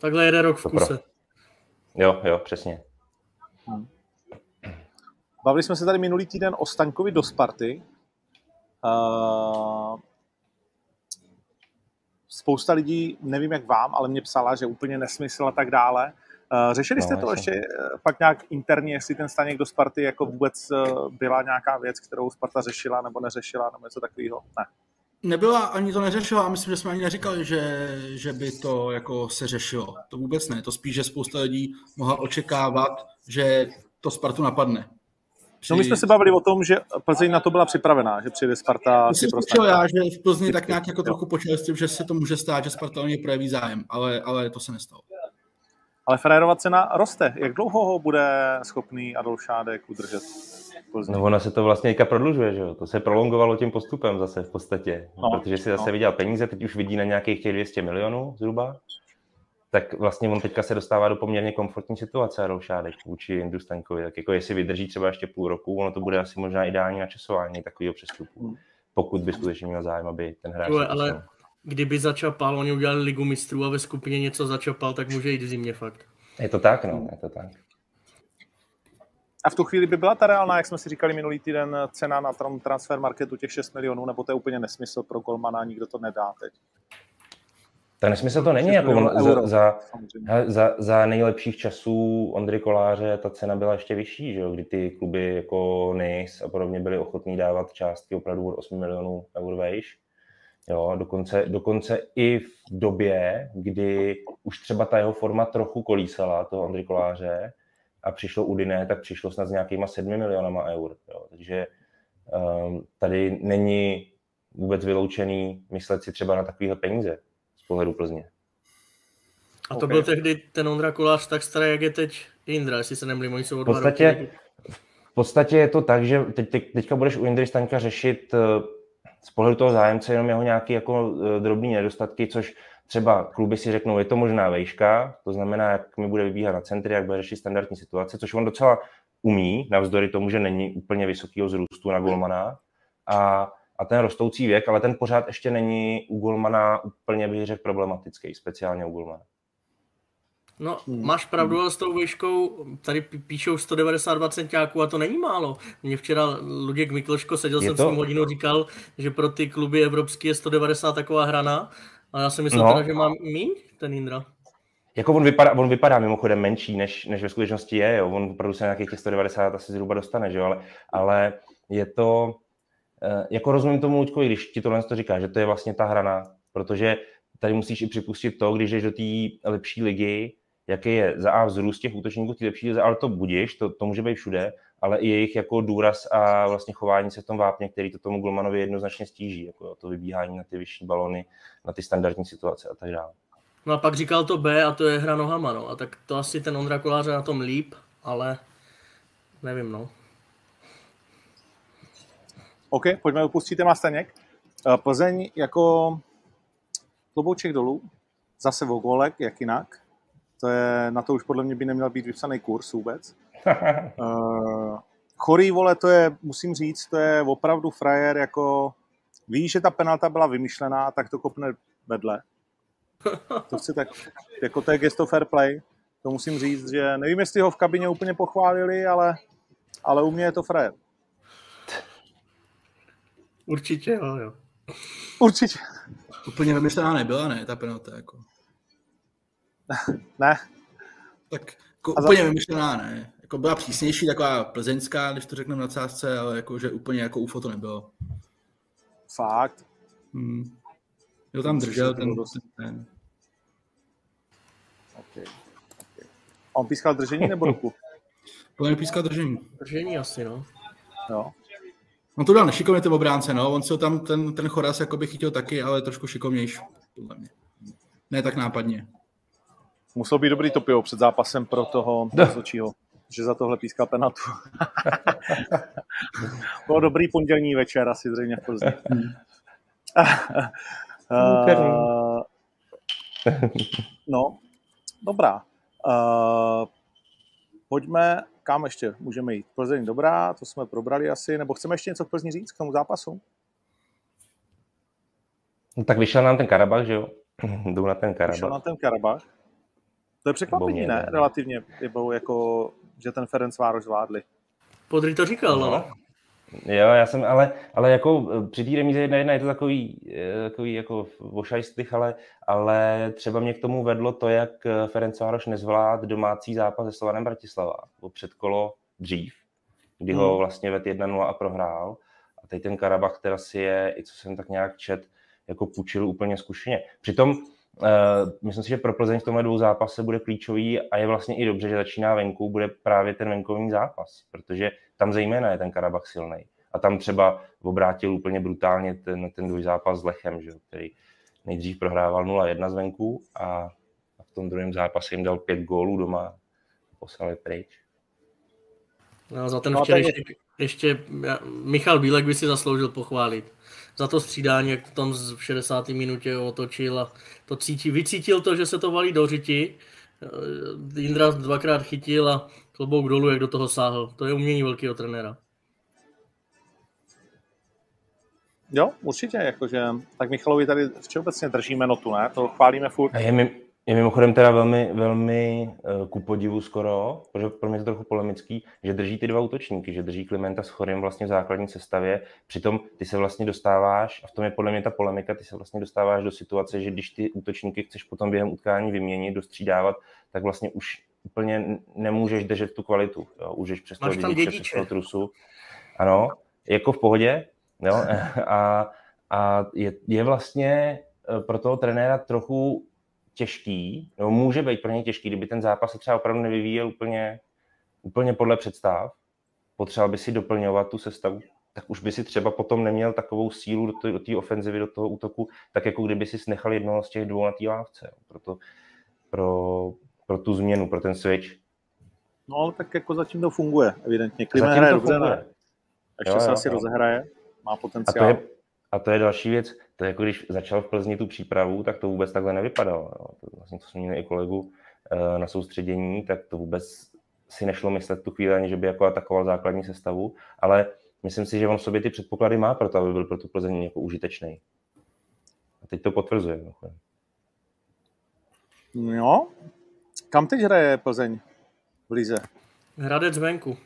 Takhle jeden rok v kuse. Jo, jo, přesně. Hmm. Bavili jsme se tady minulý týden o Staňkovi do Sparty. Uh, spousta lidí, nevím jak vám, ale mě psala, že úplně nesmysl a tak dále. Uh, řešili jste no, to ještě pak eh, nějak interně, jestli ten Staněk do Sparty jako vůbec byla nějaká věc, kterou Sparta řešila nebo neřešila, nebo něco takového? Ne. Nebyla, ani to neřešila a myslím, že jsme ani neříkali, že, že by to jako se řešilo. To vůbec ne. To spíš, že spousta lidí mohla očekávat, že to Spartu napadne. Při... No my jsme se bavili o tom, že Plzeň na to byla připravená, že přijde Sparta. Jsem počul já, že v Plzni tak nějak jako trochu počal s tím, že se to může stát, že Sparta o něj projeví zájem, ale, ale to se nestalo. Ale Ferrerova cena roste. Jak dlouho ho bude schopný Adolf Šádek udržet? No ona se to vlastně teďka prodlužuje, že jo? To se prolongovalo tím postupem zase v podstatě. No, protože si zase no. viděl peníze, teď už vidí na nějakých těch 200 milionů zhruba tak vlastně on teďka se dostává do poměrně komfortní situace Roušádek vůči Jindru Staňkovi. Tak jako jestli vydrží třeba ještě půl roku, ono to bude asi možná ideální načasování takového přestupu. Hmm. Pokud by skutečně měl zájem, aby ten hráč... Ale kdyby začapal, oni udělali ligu mistrů a ve skupině něco začapal, tak může jít v zimě fakt. Je to tak, no, je to tak. A v tu chvíli by byla ta reálná, jak jsme si říkali minulý týden, cena na transfer marketu těch 6 milionů, nebo to je úplně nesmysl pro Kolmana, nikdo to nedá teď? Tak nesmysl to není, jako on, za, za, za, za, nejlepších časů Ondry Koláře ta cena byla ještě vyšší, že jo? kdy ty kluby jako NIS a podobně byly ochotní dávat částky opravdu od 8 milionů eur vejš. Jo, dokonce, dokonce i v době, kdy už třeba ta jeho forma trochu kolísala, toho Ondry Koláře, a přišlo Udiné, tak přišlo snad s nějakýma 7 milionama eur. Jo. Takže um, tady není vůbec vyloučený myslet si třeba na takovéhle peníze pohledu Plzně. A to okay. byl tehdy ten Ondra Kolář tak starý, jak je teď Indra, jestli se nemlím, oni jsou v podstatě, roky. V podstatě je to tak, že teď, teď, teďka budeš u Indry Staňka řešit eh, z pohledu toho zájemce jenom jeho nějaké jako eh, drobné nedostatky, což třeba kluby si řeknou, je to možná vejška, to znamená, jak mi bude vybíhat na centry, jak bude řešit standardní situace, což on docela umí, navzdory tomu, že není úplně vysokého zrůstu na golmana. A a ten rostoucí věk, ale ten pořád ještě není u Golmana úplně, bych řekl, problematický, speciálně u Golmana. No, máš pravdu, ale s tou výškou, tady píšou 192 centiáků a to není málo. Mě včera Luděk Miklško, seděl je jsem to... s ním hodinu, říkal, že pro ty kluby evropské je 190 taková hrana, a já si myslím, no. teda, že mám míň ten Indra. Jako on vypadá, on vypadá mimochodem menší, než, než ve skutečnosti je, jo. on opravdu se nějakých těch 190 asi zhruba dostane, že jo? Ale, ale je to, Eh, jako rozumím tomu, Luďko, když ti tohle to říká, že to je vlastně ta hrana, protože tady musíš i připustit to, když jdeš do té lepší ligy, jaký je za A vzrůst těch útočníků ty lepší ale to budíš, to, to může být všude, ale i jejich jako důraz a vlastně chování se v tom vápně, který to tomu Gulmanovi jednoznačně stíží, jako to vybíhání na ty vyšší balony, na ty standardní situace a tak dále. No a pak říkal to B a to je hra nohama, no. A tak to asi ten Ondra Kolář je na tom líp, ale nevím, no. OK, pojďme upustit téma Staněk. Eh, Plzeň jako klobouček dolů, zase Vogolek, jak jinak. To je, na to už podle mě by neměl být vypsaný kurz vůbec. uh, (laughs) chorý, vole, to je, musím říct, to je opravdu frajer, jako ví, že ta penalta byla vymyšlená, tak to kopne vedle. To chci tak, jako to je gesto fair play. To musím říct, že nevím, jestli ho v kabině úplně pochválili, ale, ale u mě je to frajer. Určitě jo, jo. Určitě. Úplně vymyšlená nebyla, ne, ta penalta, jako. Ne. Tak jako úplně za... vymyšlená, ne. Jako byla přísnější, taková plzeňská, když to řekneme na cásce, ale jako, že úplně jako UFO to nebylo. Fakt? Hmm. Jo, tam držel ten, ten, ten. Okay. okay. A on pískal držení nebo ruku? Podle mě pískal držení. Držení asi, no. Jo. On to dal nešikovně ten obránce, no. On se tam ten, ten Choras jakoby chytil taky, ale trošku šikovnější, podle mě. Ne tak nápadně. Musel být dobrý topio před zápasem pro (laughs) toho rozhodčího, že za tohle pískal penatu. (laughs) Bylo dobrý pondělní večer asi zřejmě v Plzni. uh, (laughs) no, dobrá. Uh, pojďme, kam ještě můžeme jít? Plzeň dobrá, to jsme probrali asi, nebo chceme ještě něco k Plzni říct k tomu zápasu? No, tak vyšel nám ten Karabach, že jo? (clears throat) Jdou na ten Karabach. Vyšel na ten Karabach. To je překvapení, ne? Relativně, jako, že ten Ferenc Vároš zvládli. Podry to říkal, no. no. Jo, já jsem, ale, ale jako eh, při té remíze jedna jedna je to takový, eh, takový jako vošajstych, ale, ale třeba mě k tomu vedlo to, jak eh, Ferenc Vároš nezvlád domácí zápas se Slovanem Bratislava, o předkolo dřív, kdy hmm. ho vlastně ved 1-0 a prohrál. A teď ten Karabach teda si je, i co jsem tak nějak čet, jako půjčil úplně zkušeně. Přitom myslím si, že pro Plzeň v tomhle dvou zápase bude klíčový a je vlastně i dobře, že začíná venku, bude právě ten venkovní zápas, protože tam zejména je ten Karabach silný. A tam třeba obrátil úplně brutálně ten, ten zápas s Lechem, že, který nejdřív prohrával 0-1 zvenku a v tom druhém zápase jim dal pět gólů doma a poslali pryč. No, za ten no, včerejší ještě Michal Bílek by si zasloužil pochválit za to střídání, jak to tam v 60. minutě otočil a to cítí, vycítil to, že se to valí do řiti. Eh, Indra dvakrát chytil a klobouk dolů, jak do toho sáhl. To je umění velkého trenéra. Jo, určitě, jakože, tak Michalovi tady všeobecně držíme notu, ne? To chválíme furt. A je mi, je mimochodem teda velmi, velmi uh, ku podivu skoro, protože pro mě je to trochu polemický, že drží ty dva útočníky, že drží Klimenta s Chorym vlastně v základní sestavě, přitom ty se vlastně dostáváš, a v tom je podle mě ta polemika, ty se vlastně dostáváš do situace, že když ty útočníky chceš potom během utkání vyměnit, dostřídávat, tak vlastně už úplně nemůžeš držet tu kvalitu, jo? už přes toho přes toho trusu. Ano, jako v pohodě, jo? (laughs) a, a je, je vlastně eh, pro toho trenéra trochu těžký, nebo může být pro ně těžký, kdyby ten zápas se třeba opravdu nevyvíjel úplně, úplně podle představ, potřeboval by si doplňovat tu sestavu, tak už by si třeba potom neměl takovou sílu do té ofenzivy, do toho útoku, tak jako kdyby si nechal jednoho z těch dvou na té lávce. Proto, pro, pro tu změnu, pro ten switch. No ale tak jako zatím to funguje, evidentně. Klima hraje dobře, ne? Ještě jo, se jo, asi jo. rozehraje, má potenciál. A to je, a to je další věc, to je jako když začal v Plzni tu přípravu, tak to vůbec takhle nevypadalo. Jo. To vlastně, to jsem měl i kolegu eh, na soustředění, tak to vůbec si nešlo myslet tu chvíli ani, že by jako atakoval základní sestavu, ale myslím si, že on v sobě ty předpoklady má pro to, aby byl pro tu Plzeň jako užitečný. A teď to potvrzuje. Jo. Kam teď hraje Plzeň v Lize? Hradec venku.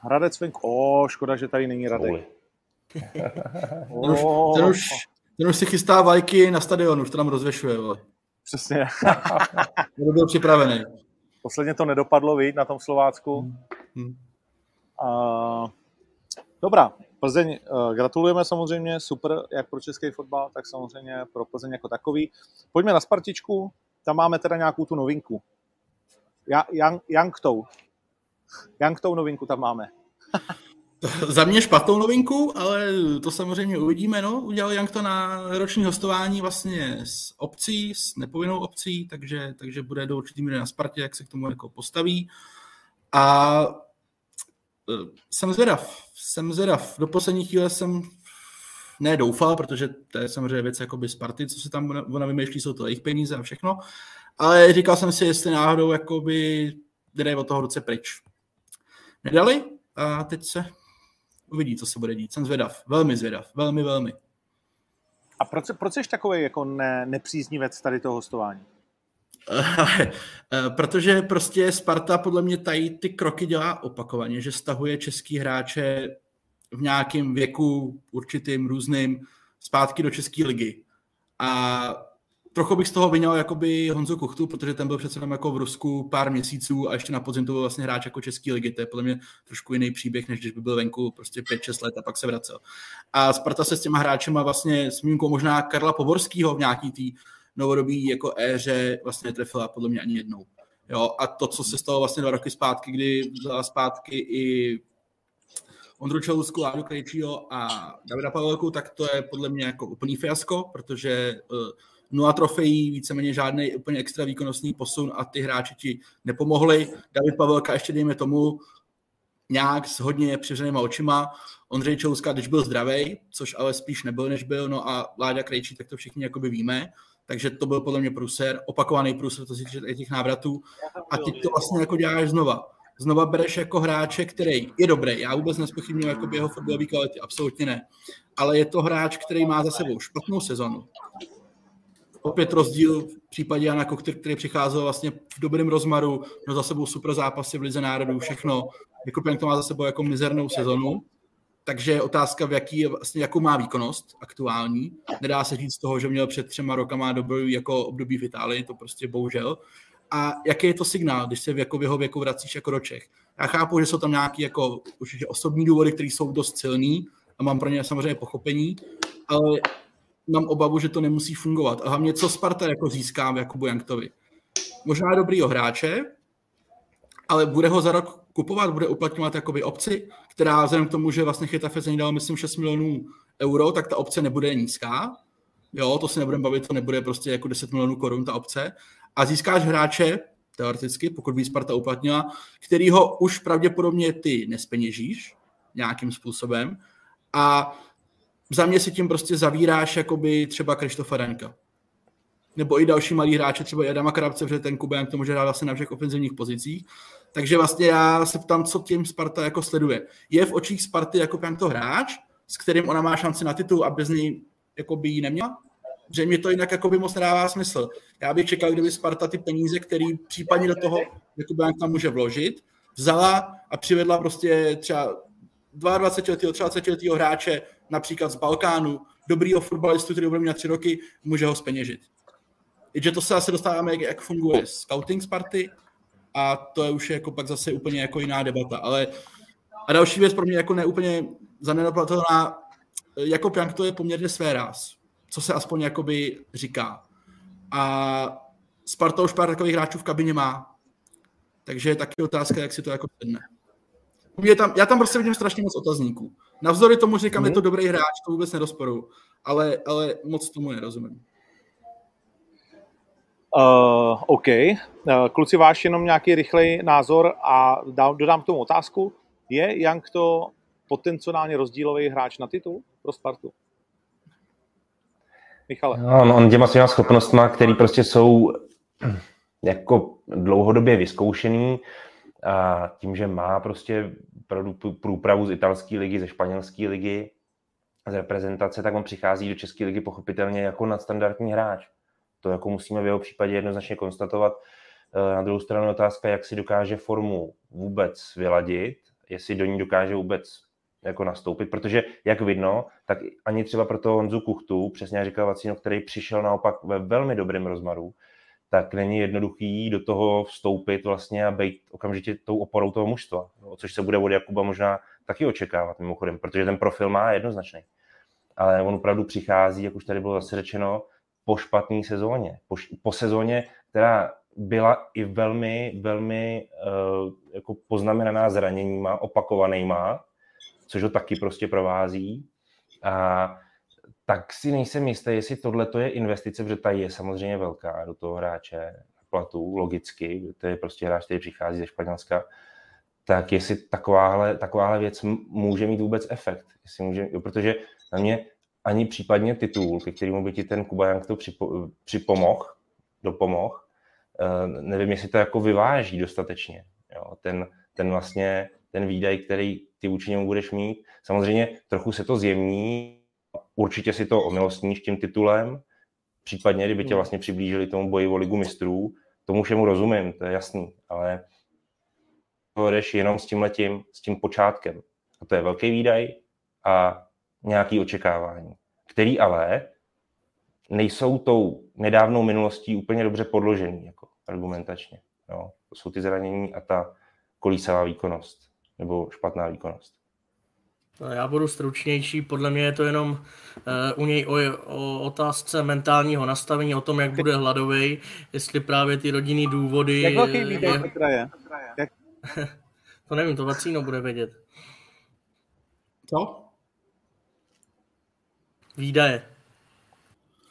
Hradec venku. O, škoda, že tady není Radek. (laughs) ten, už, ten, už, ten už si chystá vajky na stadionu, už to tam rozvešuje. Vole. Přesně. (laughs) to byl připravený. Posledně to nedopadlo, víc na tom Slovácku. Hmm. hmm. A, dobrá, Plzeň, uh, gratulujeme samozřejmě, super, jak pro český fotbal, tak samozřejmě pro Plzeň jako takový. Pojďme na Spartičku, tam máme teda nějakou tu novinku. Young, Youngtou. Youngtou novinku tam máme. (laughs) (laughs) Za mě špatnou novinku, ale to samozřejmě uvidíme. No. Udělal Young to na roční hostování vlastně s obcí, s nepovinnou obcí, takže, takže bude do určitý míry na Spartě, jak se k tomu jako postaví. A e, jsem zvědav, jsem zvědav. Do poslední chvíle jsem ne doufal, protože to je samozřejmě věc jakoby Sparty, co se tam ona vymýšlí, jsou to jejich peníze a všechno. Ale říkal jsem si, jestli náhodou jakoby jde od toho ruce pryč. Nedali a teď se uvidí, co se bude dít. Jsem zvědav, velmi zvědav, velmi, velmi. A proč, proč jsi takový jako ne, nepříznivec tady toho hostování? Protože prostě Sparta podle mě tady ty kroky dělá opakovaně, že stahuje český hráče v nějakém věku určitým různým zpátky do České ligy. A trochu bych z toho vyněl jakoby Honzu Kuchtu, protože ten byl přece jenom jako v Rusku pár měsíců a ještě na podzim to byl vlastně hráč jako Český ligy. To je podle mě trošku jiný příběh, než když by byl venku prostě 5-6 let a pak se vracel. A Sparta se s těma hráčema vlastně s výjimkou možná Karla Poborského v nějaký tý novodobí jako éře vlastně netrefila podle mě ani jednou. Jo, a to, co se stalo vlastně dva roky zpátky, kdy vzala zpátky i Ondru Čelusku, Ládu Krejčího a Davida Pavelku, tak to je podle mě jako úplný fiasko, protože uh, nula trofejí, víceméně žádný úplně extra výkonnostní posun a ty hráči ti nepomohli. David Pavelka ještě dejme tomu nějak s hodně přivřenýma očima. Ondřej Čouska, když byl zdravý, což ale spíš nebyl, než byl, no a Láďa Krejčí, tak to všichni jakoby víme. Takže to byl podle mě průser, opakovaný průser, to si týče těch návratů. A teď to vlastně jako děláš znova. Znova bereš jako hráče, který je dobrý. Já vůbec nespochybnuju jako jeho fotbalový kvality, absolutně ne. Ale je to hráč, který má za sebou špatnou sezonu opět rozdíl v případě Jana Kochter, který přicházel vlastně v dobrém rozmaru, no za sebou super zápasy v Lize národů, všechno. Jako to má za sebou jako mizernou sezonu, takže je otázka, v jaký vlastně, jakou má výkonnost aktuální. Nedá se říct z toho, že měl před třema rokama dobrý jako období v Itálii, to prostě bohužel. A jaký je to signál, když se v, jako v jeho věku vracíš jako do Čech? Já chápu, že jsou tam nějaké jako, osobní důvody, které jsou dost silný a mám pro ně samozřejmě pochopení, ale mám obavu, že to nemusí fungovat. A hlavně, co Sparta jako získá v Jakubu Janktovi. Možná dobrýho hráče, ale bude ho za rok kupovat, bude uplatňovat jakoby obci, která vzhledem k tomu, že vlastně Chytafe za dal, myslím, 6 milionů euro, tak ta obce nebude nízká. Jo, to se nebudeme bavit, to nebude prostě jako 10 milionů korun ta obce. A získáš hráče, teoreticky, pokud by Sparta uplatnila, který ho už pravděpodobně ty nespeněžíš nějakým způsobem. A za mě si tím prostě zavíráš jakoby třeba Krištofa Danka. Nebo i další malí hráče, třeba Adama Krabce, protože ten Kuba to může hrát vlastně na všech ofenzivních pozicích. Takže vlastně já se ptám, co tím Sparta jako sleduje. Je v očích Sparty jako to hráč, s kterým ona má šanci na titul a bez něj jako by ji neměla? Že mě to jinak jako by moc nedává smysl. Já bych čekal, kdyby Sparta ty peníze, které případně do toho jako tam může vložit, vzala a přivedla prostě třeba 22 letého, 23 letého hráče například z Balkánu, dobrýho fotbalistu, který bude mít na tři roky, může ho speněžit. že to se asi dostáváme, jak, jak funguje scouting Sparty a to je už jako pak zase úplně jako jiná debata. Ale a další věc pro mě jako neúplně zanedbatelná, jako Pjank to je poměrně své ráz, co se aspoň jakoby říká. A Sparta už pár takových hráčů v kabině má. Takže je taky otázka, jak si to jako sedne. Mě tam, já tam prostě vidím strašně moc otazníků. Navzdory tomu říkám, mm. je to dobrý hráč, to vůbec nerozporu, ale, ale moc tomu nerozumím. Uh, OK. Uh, kluci, váš jenom nějaký rychlej názor a dám, dodám k tomu otázku. Je Jank to potenciálně rozdílový hráč na titul pro Spartu? Michale. No, on těma svýma schopnostma, které prostě jsou jako dlouhodobě vyzkoušený, a tím, že má prostě průpravu z italské ligy, ze španělské ligy, z reprezentace, tak on přichází do České ligy pochopitelně jako nadstandardní hráč. To jako musíme v jeho případě jednoznačně konstatovat. Eh, na druhou stranu otázka, jak si dokáže formu vůbec vyladit, jestli do ní dokáže vůbec jako nastoupit, protože jak vidno, tak ani třeba pro toho Honzu Kuchtu, přesně jak říkal Vacino, který přišel naopak ve velmi dobrém rozmaru, tak není jednoduchý do toho vstoupit vlastně a být okamžitě tou oporou toho mužstva, no, což se bude od Jakuba možná taky očekávat mimochodem, protože ten profil má jednoznačný. Ale on opravdu přichází, jak už tady bylo zase řečeno, po špatné sezóně, po, po sezóně, která byla i velmi, velmi uh, jako poznamenaná zraněníma, opakovanýma, což ho taky prostě provází. A tak si nejsem jistý, jestli tohle je investice, protože ta je samozřejmě velká do toho hráče platu, logicky, to je prostě hráč, který přichází ze Španělska, tak jestli takováhle, takováhle věc může mít vůbec efekt. Jestli může, jo, protože na mě ani případně titul, ke kterému by ti ten Kubajank to připo, připomohl, dopomohl, uh, nevím, jestli to jako vyváží dostatečně. Jo, ten, ten vlastně, ten výdaj, který ty vůči budeš mít. Samozřejmě trochu se to zjemní, určitě si to omilostníš tím titulem, případně kdyby tě hmm. vlastně přiblížili tomu boji o ligu mistrů, tomu všemu rozumím, to je jasný, ale to jdeš jenom s tím letím, s tím počátkem. A to je velký výdaj a nějaký očekávání, který ale nejsou tou nedávnou minulostí úplně dobře podložený jako argumentačně. Jo. To jsou ty zranění a ta kolísavá výkonnost nebo špatná výkonnost. Já budu stručnější, podle mě je to jenom uh, u něj o, o otázce mentálního nastavení, o tom, jak bude hladový, jestli právě ty rodinný důvody... Jak velký výdej je... Petra je? Jak... (laughs) to nevím, to Vacíno bude vědět. Co? Výdaje.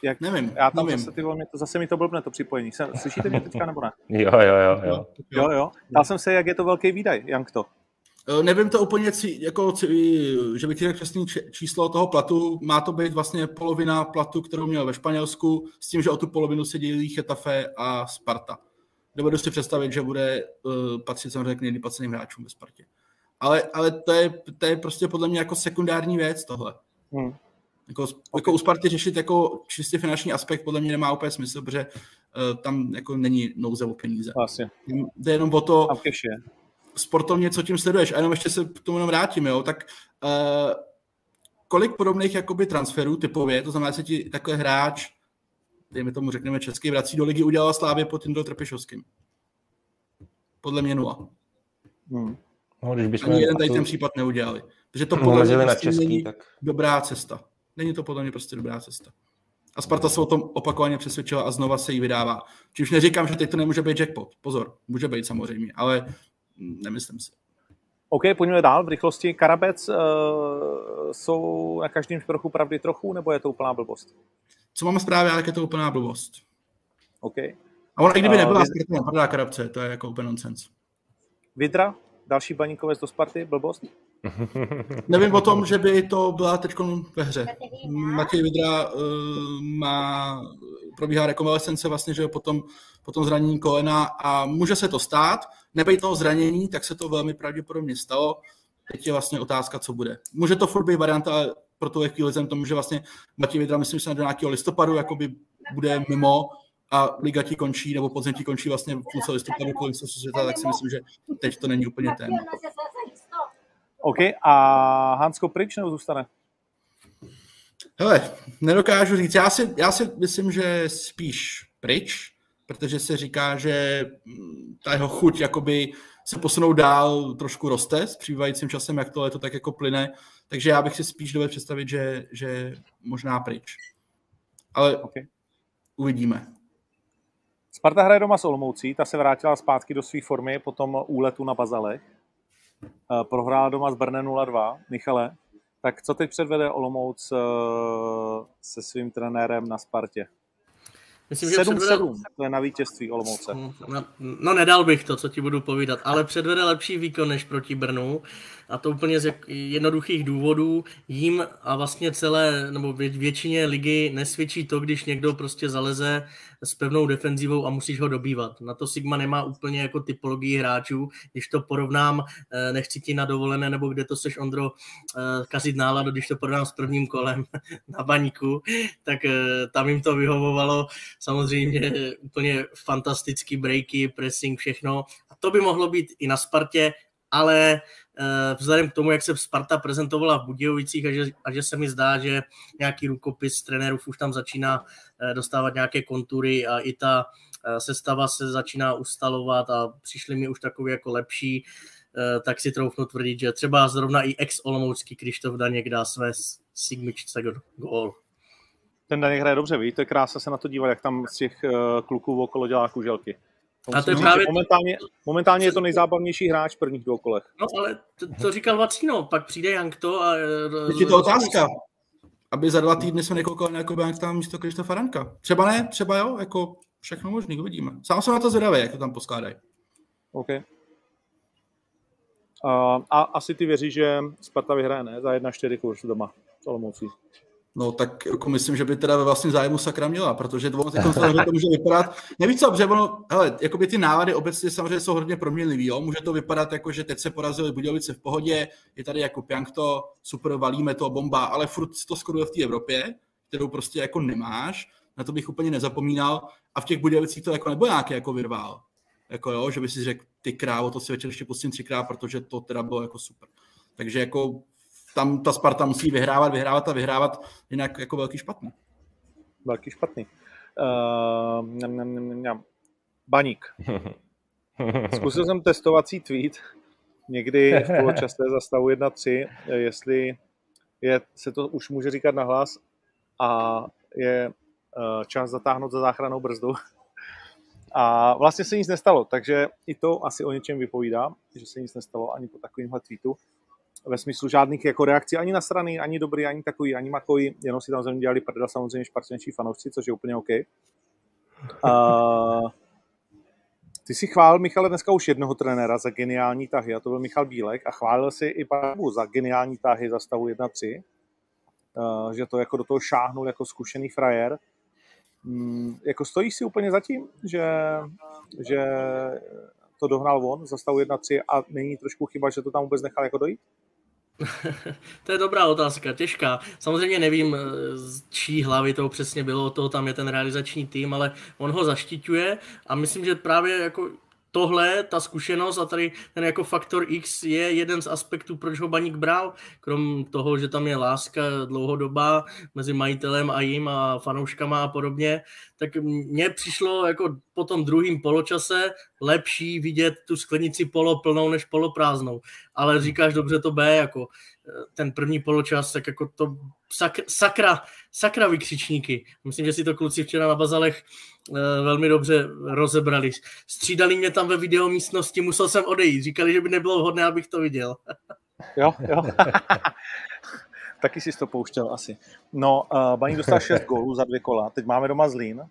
Jak, nevím, já tam nevím. Zase, ty mě to, zase mi to blbne, to připojení. Slyšíte mě (laughs) teďka nebo ne? Jo, jo, jo. Jo, jo. jo. Dal jsem se, jak je to velký výdaj, jak to? Eh, nevím to úplně, jako, že bych řekl přesný číslo toho platu. Má to být vlastně polovina platu, kterou měl ve Španělsku, s tím, že o tu polovinu se dělí Chetafe a Sparta. Dovedu si představit, že bude uh, patřit samozřejmě k nejvyplaceným hráčům ve Spartě. Ale, ale to, je, to je prostě podle mě jako sekundární věc tohle. Hmm. Jako, jako u Sparty řešit jako čistě finanční aspekt podle mě nemá úplně smysl, protože uh, tam jako není nouze o peníze. Vlastně. Jde jenom o to, tam je sportovně, co tím sleduješ. A jenom ještě se k tomu jenom vrátím, jo, tak uh, kolik podobných jakoby transferů typově, to znamená, že ti takový hráč, dejme tomu řekneme český, vrací do ligy, udělal Slávě pod Tindou Trpišovským. Podle mě nula. Hmm. No, když bychom Ani jeden tady ten případ neudělali. Takže to podle mě prostě český, není tak... dobrá cesta. Není to podle mě prostě dobrá cesta. A Sparta se o tom opakovaně přesvědčila a znova se jí vydává. Čímž neříkám, že teď to nemůže být jackpot. Pozor, může být samozřejmě, ale nemyslím si. OK, pojďme dál v rychlosti. Karabec uh, jsou na každém trochu pravdy trochu, nebo je to úplná blbost? Co máme zprávy, ale je to úplná blbost. OK. A ona i kdyby uh, nebyla Sparta, prodá Karabce, to je jako úplně nonsense. Vidra, další baníkovec do Sparty, blbost? Nevím o tom, že by to byla teď ve hře. Matěj Vidra uh, má, probíhá rekonvalescence vlastně, že potom, potom zranění kolena a může se to stát. Nebej toho zranění, tak se to velmi pravděpodobně stalo. Teď je vlastně otázka, co bude. Může to furt být varianta, ale pro tu chvíli jsem tomu, že vlastně Matěj Vidra, myslím, že se do nějakého listopadu jakoby bude mimo a liga ti končí, nebo podzim ti končí vlastně v půlce listopadu kolem světa, tak si myslím, že teď to není úplně téma. OK, a Hansko pryč nebo zůstane? Hele, nedokážu říct. Já si, já si myslím, že spíš pryč, protože se říká, že mm, ta jeho chuť jakoby se posunou dál trošku roste s přibývajícím časem, jak to leto tak jako plyne. Takže já bych si spíš dovedl představit, že, že možná pryč. Ale okay. uvidíme. Sparta hraje doma s Olomoucí, ta se vrátila zpátky do své formy po tom úletu na Bazalech. Eh, prohrál doma z Brne 0-2. Michale, tak co teď předvede Olomouc eh, se svým trenérem na Spartě? Myslím, 7 předvede... 7 to je na vítězství Olomouce. No, no, nedal bych to, co ti budu povídat, ale předvede lepší výkon než proti Brnu a to úplně z jednoduchých důvodů. Jím a vlastně celé, nebo většině ligy nesvědčí to, když někdo prostě zaleze s pevnou defenzivou a musíš ho dobývat. Na to Sigma nemá úplně jako typologii hráčů. Když to porovnám, eh, nechci ti na dovolené, nebo kde to seš, Ondro, eh, kazit náladu, když to porovnám s prvním kolem (laughs) na baníku, tak eh, tam jim to vyhovovalo. Samozřejmě úplně fantastický breaky, pressing, všechno. A to by mohlo být i na Spartě, ale Eh, vzhledem k tomu, jak se Sparta prezentovala v Budějovicích a že, a že se mi zdá, že nějaký rukopis trenérů už tam začíná eh, dostávat nějaké kontury a i ta eh, sestava se začíná ustalovat a přišli mi už takový jako lepší, tak si troufnu tvrdit, že třeba zrovna i ex-olomoucký Krištof Daněk dá své sigmičce gól. Ten Daněk hraje dobře, je krása se na to dívat, jak tam z těch kluků okolo dělá kuželky. A to je právě... momentálně, momentálně je to nejzábavnější hráč v prvních dvou kolech. No ale to, to říkal Vacino, pak přijde Jankto a... Je to otázka. Aby za dva týdny jsme nekoukali na Jakoba tam místo Krištofa Ranka. Třeba ne, třeba jo, jako všechno možný, uvidíme. Sám jsem na to zvědavý, jak to tam poskládají. OK. Uh, a asi ty věří, že Sparta vyhraje, ne? Za 1-4 kurz doma. Olomoucí. No tak jako myslím, že by teda ve vlastním zájmu sakra měla, protože (laughs) teď to může vypadat, nevíš co, protože ono, hele, jakoby ty návady obecně samozřejmě jsou hodně proměnlivý, jo? může to vypadat jako, že teď se porazili Budějovice v pohodě, je tady jako Piankto, super, valíme to, bomba, ale furt to skoruje v té Evropě, kterou prostě jako nemáš, na to bych úplně nezapomínal a v těch Budějovicích to jako nebo nějaký jako vyrvál, jako jo, že by si řekl, ty krávo, to si večer ještě pustím třikrát, protože to teda bylo jako super. Takže jako tam ta Sparta musí vyhrávat, vyhrávat a vyhrávat, jinak jako velký špatný. velký špatný. Uh, mňam, mňam, mňam, mňam. Baník. (laughs) Zkusil jsem testovací tweet někdy v (laughs) poločase za stavu 1-3, jestli je, se to už může říkat nahlas a je uh, čas zatáhnout za záchranou brzdu. A vlastně se nic nestalo, takže i to asi o něčem vypovídá, že se nic nestalo ani po takovémhle tweetu. Ve smyslu žádných jako reakcí ani na strany, ani dobrý, ani takový, ani makový, jenom si tam země dělali prdel samozřejmě špartěnčí fanoušci, což je úplně OK. Uh, ty si chválil, Michale, dneska už jednoho trenéra za geniální tahy, a to byl Michal Bílek, a chválil si i Pavu za geniální tahy za stavu 1-3, uh, že to jako do toho šáhnul jako zkušený frajer. Um, jako stojíš si úplně za tím, že, že to dohnal on za stavu 1-3 a není trošku chyba, že to tam vůbec nechal jako dojít? (laughs) to je dobrá otázka, těžká. Samozřejmě nevím, z čí hlavy to přesně bylo, toho tam je ten realizační tým, ale on ho zaštiťuje a myslím, že právě jako tohle, ta zkušenost a tady ten jako faktor X je jeden z aspektů, proč ho Baník bral, krom toho, že tam je láska dlouhodobá mezi majitelem a jim a fanouškama a podobně, tak mně přišlo jako po tom druhém poločase lepší vidět tu sklenici poloplnou než poloprázdnou. Ale říkáš dobře to B, jako ten první poločas, tak jako to sakra, sakra, sakra vykřičníky. Myslím, že si to kluci včera na Bazalech eh, velmi dobře rozebrali. Střídali mě tam ve videomístnosti, musel jsem odejít. Říkali, že by nebylo vhodné, abych to viděl. jo, jo. (laughs) Taky si to pouštěl asi. No, uh, Baník dostal 6 gólů za dvě kola, teď máme doma Zlín,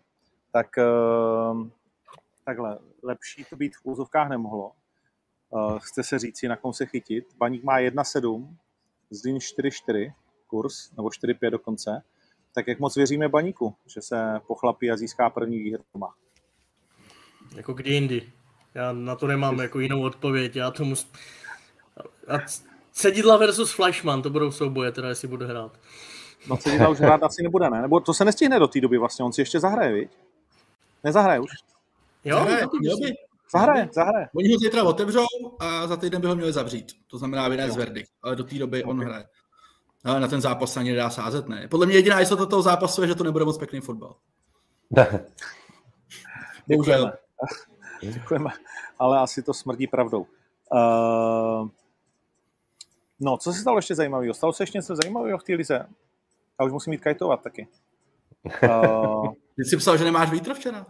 tak uh, takhle, lepší to být v úzovkách nemohlo. Uh, chce se říci, na kom se chytit. Baník má 1-7, Zlín 4-4 kurz, nebo 4-5 dokonce, tak jak moc věříme baníku, že se pochlapí a získá první výhru doma? Jako kdy jindy. Já na to nemám jako jinou odpověď. Já tomu... A Cedidla versus Flashman, to budou souboje, teda jestli bude hrát. No Cedidla už hrát asi nebude, ne? Nebo to se nestihne do té doby vlastně, on si ještě zahraje, viď? Nezahraje už? Jo, Zahraje, to měl by. Zahraje, zahraje. Oni ho zítra otevřou a za týden by ho měli zavřít. To znamená vynést verdikt. Ale do té doby on hraje. Ale na ten zápas se ani nedá sázet, ne? Podle mě jediná jistota toho zápasu je, že to nebude moc pěkný fotbal. (laughs) Děkujeme. Děkujeme. Ale asi to smrdí pravdou. Uh, no, co se stalo ještě zajímavého? Stalo se ještě něco zajímavého v té lize? Já už musím jít kajtovat taky. Uh, (laughs) Ty jsi psal, že nemáš vítr včera?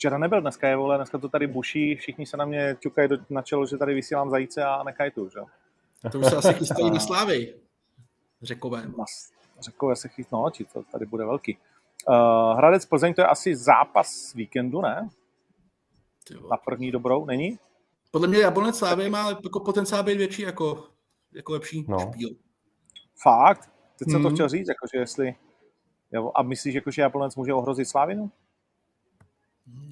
Včera nebyl, dneska je vole, dneska to tady buší, všichni se na mě ťukají na čelo, že tady vysílám zajíce a nekajtu, že? To už se asi chystají na slávy. Řekové. Řekové se chytnou no, oči, to tady bude velký. Uh, Hradec Plzeň, to je asi zápas víkendu, ne? Na první dobrou, není? Podle mě Jablonec Slávy má jako potenciál být větší jako, jako lepší no. špíl. Fakt? Teď mm. jsem to mhm. chtěl říct, jakože jestli... A myslíš, jako, že Jablonec může ohrozit Slávinu?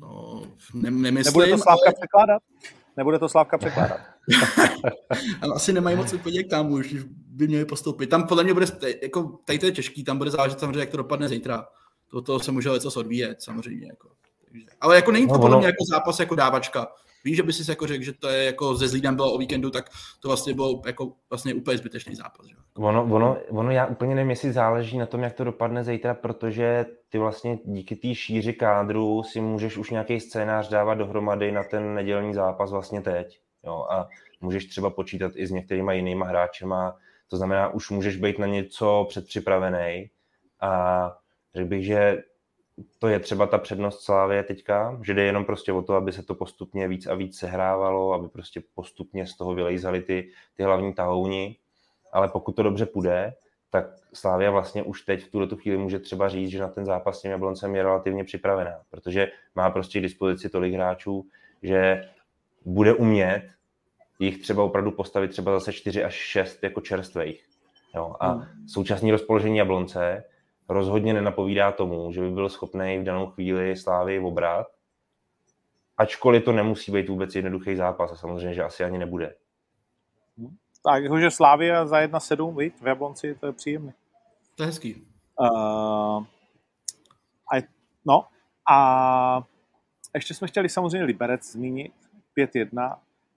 No, ne, nemyslím, Nebude to Slávka ale... překládat? Nebude to Slávka překládat. (laughs) ale asi nemají moc úplně tam už, by měli postoupit. Tam podle mě bude, jako, tady to je těžký, tam bude záležet samozřejmě, jak to dopadne zítra. To, to se může něco odvíjet, samozřejmě. Jako. Ale jako není to no, podle mě jako zápas jako dávačka. Víš, že by si jako řekl, že to je jako ze Zlínem bylo o víkendu, tak to vlastně bylo jako vlastně úplně zbytečný zápas. Že? Ono, ono, ono, já úplně nevím, jestli záleží na tom, jak to dopadne zítra, protože ty vlastně díky té šíři kádru si můžeš už nějaký scénář dávat dohromady na ten nedělní zápas vlastně teď. Jo, a můžeš třeba počítat i s některýma jinýma hráčema, to znamená, už můžeš být na něco předpřipravený a řekl bych, že to je třeba ta přednost Slávě teďka, že jde jenom prostě o to, aby se to postupně víc a víc sehrávalo, aby prostě postupně z toho vylejzali ty, ty hlavní tahouni, ale pokud to dobře půjde, tak Slávia vlastně už teď v tuto chvíli může třeba říct, že na ten zápas s tím Jabloncem je relativně připravená, protože má prostě k dispozici tolik hráčů, že bude umět jich třeba opravdu postavit třeba zase 4 až 6 jako čerstvých. Jo? A hmm. současné rozpoložení Jablonce rozhodně nenapovídá tomu, že by byl schopný v danou chvíli Slávy obrat, ačkoliv to nemusí být vůbec jednoduchý zápas a samozřejmě, že asi ani nebude. Tak, jakože Slávia za 1-7, víc, v Jablonci, to je příjemné. To je hezký. Uh, a, no, a ještě jsme chtěli samozřejmě Liberec zmínit, 5-1,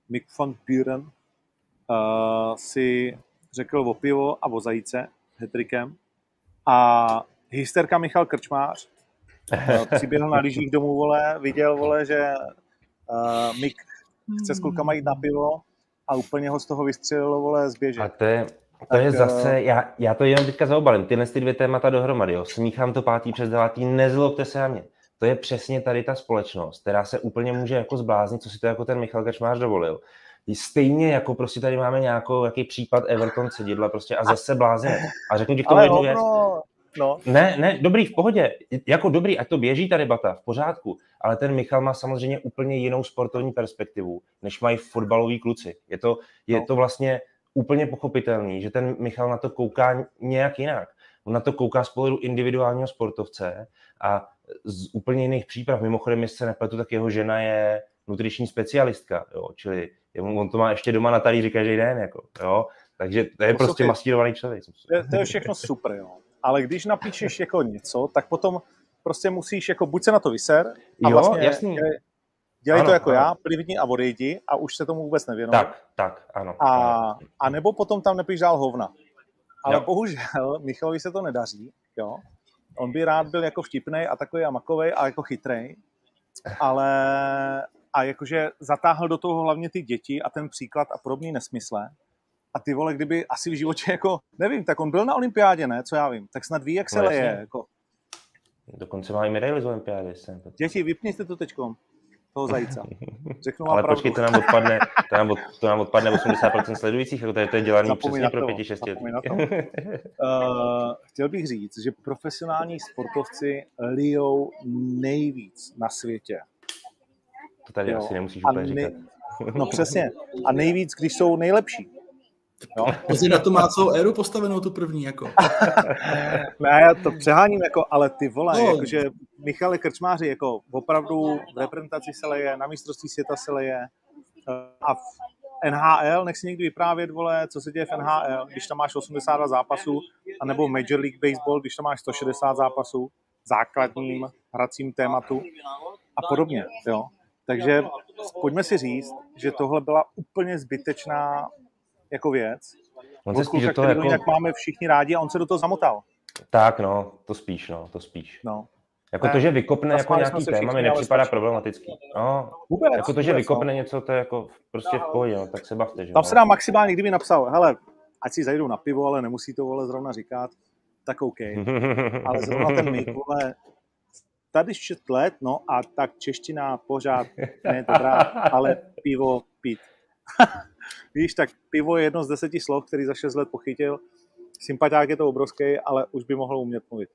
Mick von Buren uh, si řekl o pivo a o zajíce hetrikem a hysterka Michal Krčmář, přiběhl na lyžích domů, vole, viděl, vole, že uh, Mik chce s klukama jít na pivo a úplně ho z toho vystřelilo, vole, zběže. A to je, to tak, je zase, já, já to jenom teďka zaobalím, tyhle ty dvě témata dohromady, jo. smíchám to pátý přes devátý, nezlobte se na mě. To je přesně tady ta společnost, která se úplně může jako zbláznit, co si to jako ten Michal Kačmář dovolil. Stejně jako prostě tady máme nějakou, jaký případ Everton sedidla prostě a zase blázně. A řeknu ti k tomu jednu věc. No. Ne, ne, dobrý, v pohodě. Jako dobrý, ať to běží ta debata, v pořádku. Ale ten Michal má samozřejmě úplně jinou sportovní perspektivu, než mají fotbaloví kluci. Je to, je no. to vlastně úplně pochopitelný, že ten Michal na to kouká nějak jinak. On na to kouká z pohledu individuálního sportovce a z úplně jiných příprav. Mimochodem, jestli se nepletu, tak jeho žena je nutriční specialistka, jo? čili on to má ještě doma na talíři každý den, jako, jo? takže to je Poslouchej, prostě mastírovaný člověk. To je, to je všechno super, jo. ale když napíšeš jako něco, tak potom prostě musíš, jako buď se na to vyser a jo, vlastně jasný. dělej ano, to jako ano. já, plivni a odejdi a už se tomu vůbec nevěnuj. Tak, tak, ano. A, a nebo potom tam nepíš dál hovna. Ale jo. bohužel (laughs) Michalovi se to nedaří, jo. On by rád byl jako vtipný a takový a makovej a jako chytrej, ale a jakože zatáhl do toho hlavně ty děti a ten příklad a podobný nesmysle. A ty vole, kdyby asi v životě jako, nevím, tak on byl na olympiádě, ne, co já vím, tak snad ví, jak se no, leje. Jako. Dokonce má i medaily z olympiády. Děti, vypněte to teďkom toho zajíca. (laughs) Řeknu Ale pravdu. počkej, to nám odpadne, to nám, od, to nám odpadne 80% sledujících, jako to je, to je dělaný Zapomín přesně pro 5-6 uh, (laughs) Chtěl bych říct, že profesionální sportovci lijou nejvíc na světě. To tady jo. asi nemusíš úplně nej... říkat. (laughs) No přesně. A nejvíc, když jsou nejlepší. Jo? (laughs) Pozri na to má celou éru postavenou tu první, jako. (laughs) ne, já to přeháním, jako, ale ty vole, no. jakože Michale Krčmáři, jako opravdu v reprezentaci se leje, na mistrovství světa se leje eh, a v NHL, nech si někdy vyprávět, vole, co se děje v NHL, když tam máš 82 zápasů, anebo Major League Baseball, když tam máš 160 zápasů, základním hracím tématu a podobně, jo. Takže pojďme si říct, že tohle byla úplně zbytečná jako věc. On se spíš to jako... jak máme všichni rádi a on se do toho zamotal. Tak no, to spíš, no, to spíš. No. Jako ne, to, že vykopne jako nějaký téma, mi nepřipadá problematický. No, vůbec, jako to, že vůbec, vykopne no. něco, to je jako prostě v pohodě, no, tak se bavte. Že Tam no. se dá maximálně, kdyby napsal, hele, ať si zajdou na pivo, ale nemusí to vole zrovna říkat, tak OK. (laughs) ale zrovna ten mít, vole, tady 6 let, no a tak čeština pořád ne dobrá, ale pivo pít. (laughs) Víš, tak pivo je jedno z deseti slov, který za 6 let pochytil. Sympatiák je to obrovský, ale už by mohl umět mluvit.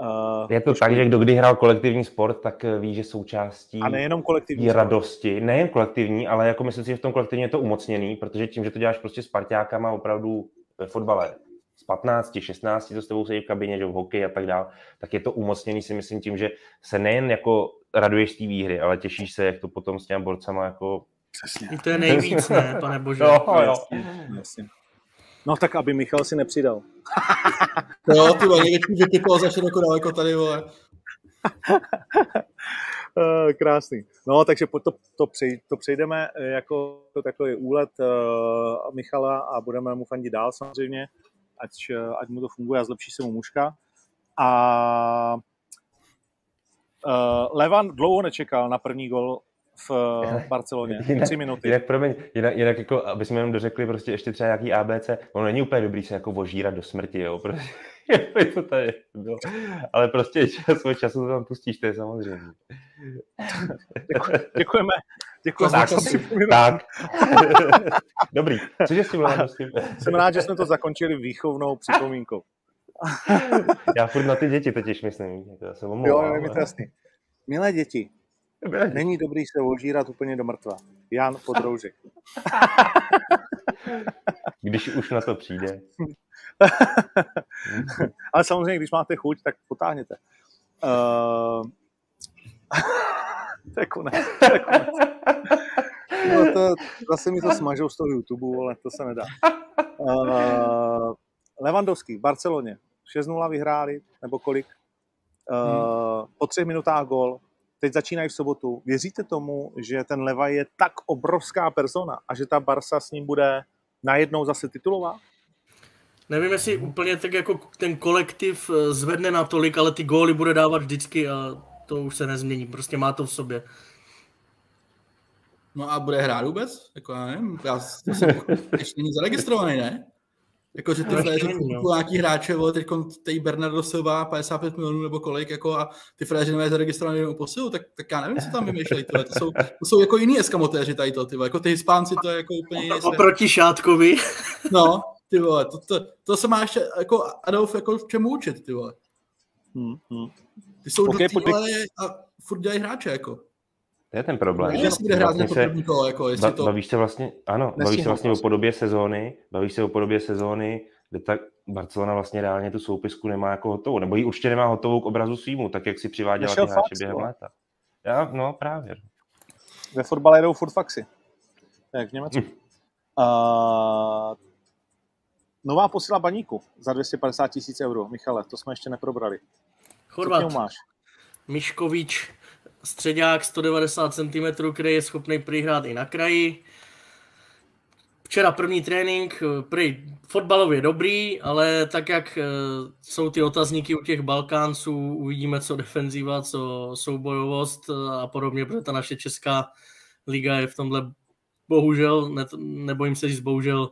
Uh, je to tak, že kdo kdy hrál kolektivní sport, tak eh, ví, že součástí a nejenom kolektivní radosti, nejen kolektivní, ale jako myslím si, že v tom kolektivně je to umocněný, protože tím, že to děláš prostě s parťákama opravdu ve fotbale, z 15, 16, to s tebou sedí v kabině, že v hokeji a tak dále, tak je to umocněný si myslím tím, že se nejen jako raduješ z té výhry, ale těšíš se, jak to potom s těmi borcama jako Přesně. I to je nejvíc, ne, pane bože. Jo, jo. Jasně. No tak, aby Michal si nepřidal. (laughs) jo, ty vole, největší vytypal za široko daleko tady, vole. (laughs) Eh, krásný. No, takže to, to, přej, to přejdeme eh, jako to takový úlet uh, Michala a budeme mu fandit dál samozřejmě, ať, ať mu to funguje a zlepší se mu mužka. A uh, Levan dlouho nečekal na první gol v (laughs) Barceloně. Jinak, tři minuty. Jinak, promiň, jinak, jinak jako, aby jsme jenom dořekli prostě ještě třeba nějaký ABC, ono není úplně dobrý se jako vožírat do smrti, jo, prostě, (laughs) to tady bylo. Ale prostě svůj času to tam pustíš, to je samozřejmě. Děkujeme. Děkujeme. Tak, (laughs) tak. Dobrý. Cože s tím Jsem rád, že jsme to zakončili výchovnou připomínkou. Já furt na ty děti totiž myslím. Já se omlouvám, jo, jo, je to jasný. Milé děti, Není dobrý se ožírat úplně do mrtva. Jan Podroužek. Když už na to přijde. (laughs) Ale samozřejmě, když máte chuť, tak potáhněte. Uh... (laughs) to je konec. (laughs) To je konec. No to, zase mi to smažou z toho YouTube, ale to se nedá. Uh, Levandovský v Barceloně. 6-0 vyhráli, nebo kolik? Uh, hmm. Po třech minutách gol teď začínají v sobotu. Věříte tomu, že ten Leva je tak obrovská persona a že ta Barsa s ním bude najednou zase titulová? Nevím, jestli úplně tak jako ten kolektiv eh, zvedne natolik, ale ty góly bude dávat vždycky a to už se nezmění. Prostě má to v sobě. No a bude hrát vůbec? Jako já nevím, já jsem ještě není zaregistrovaný, ne? Jako, že ty fréři no. nějaký hráče, vole, teď tej Bernardo Silva 55 milionů nebo kolik, jako a ty fréři nové zaregistrované jenom posilu, tak, tak já nevím, co tam vymýšlejí, tyhle. To jsou, to jsou jako jiný eskamotéři tady to, ty jako ty Hispánci, to je jako úplně jiný Oproti Šátkovi. No, ty vole, to, to, to, se má ještě jako Adolf jako v čemu učit, ty vole. Hmm, hmm. Ty jsou okay, do týhle a furt dělají hráče, jako. To je ten problém. Ne, jestli bude hrát vlastně se, první kolo, jako jestli to... Bavíš se vlastně, ano, bavíš se vlastně o podobě sezóny, bavíš se o podobě sezóny, kde tak Barcelona vlastně reálně tu soupisku nemá jako hotovou, nebo ji určitě nemá hotovou k obrazu svýmu, tak jak si přiváděla ty hráče během léta. Já, no právě. Ve fotbale jdou furt faxy. Tak v Německu. Hm. Uh, nová posila baníku za 250 tisíc euro. Michale, to jsme ještě neprobrali. Chorvat. máš? Miškovič středák 190 cm, který je schopný přihrát i na kraji. Včera první trénink, prý fotbalově dobrý, ale tak jak eh, jsou ty otazníky u těch Balkánců, uvidíme, co defenziva, co soubojovost a podobně, protože ta naše česká liga je v tomhle bohužel, ne, nebojím se říct bohužel,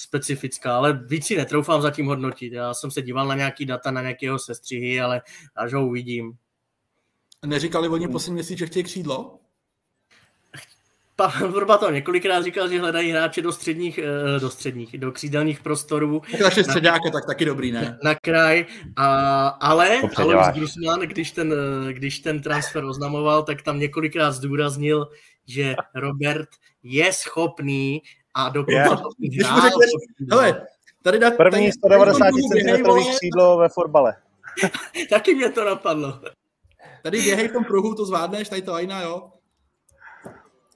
specifická, ale víc si netroufám zatím hodnotit. Já jsem se díval na nějaký data, na nějakého sestřihy, ale až ho uvidím. Neříkali oni poslední měsíc, že chtějí křídlo? Pavel Vrba to několikrát říkal, že hledají hráče do středních, eh, do středních, do křídelních prostorů. Tak naše středáky, tak taky dobrý, ne? Na kraj, a, ale, ale Griezmann, když ten, eh, když ten transfer oznamoval, tak tam několikrát zdůraznil, že Robert je schopný a dokonce yeah. to hrál. Hele, tady na, První 190 cm křídlo ve fotbale. (laughs) Taky mě to napadlo. Tady běhej v tom pruhu, to zvládneš, tady to ajna, jo?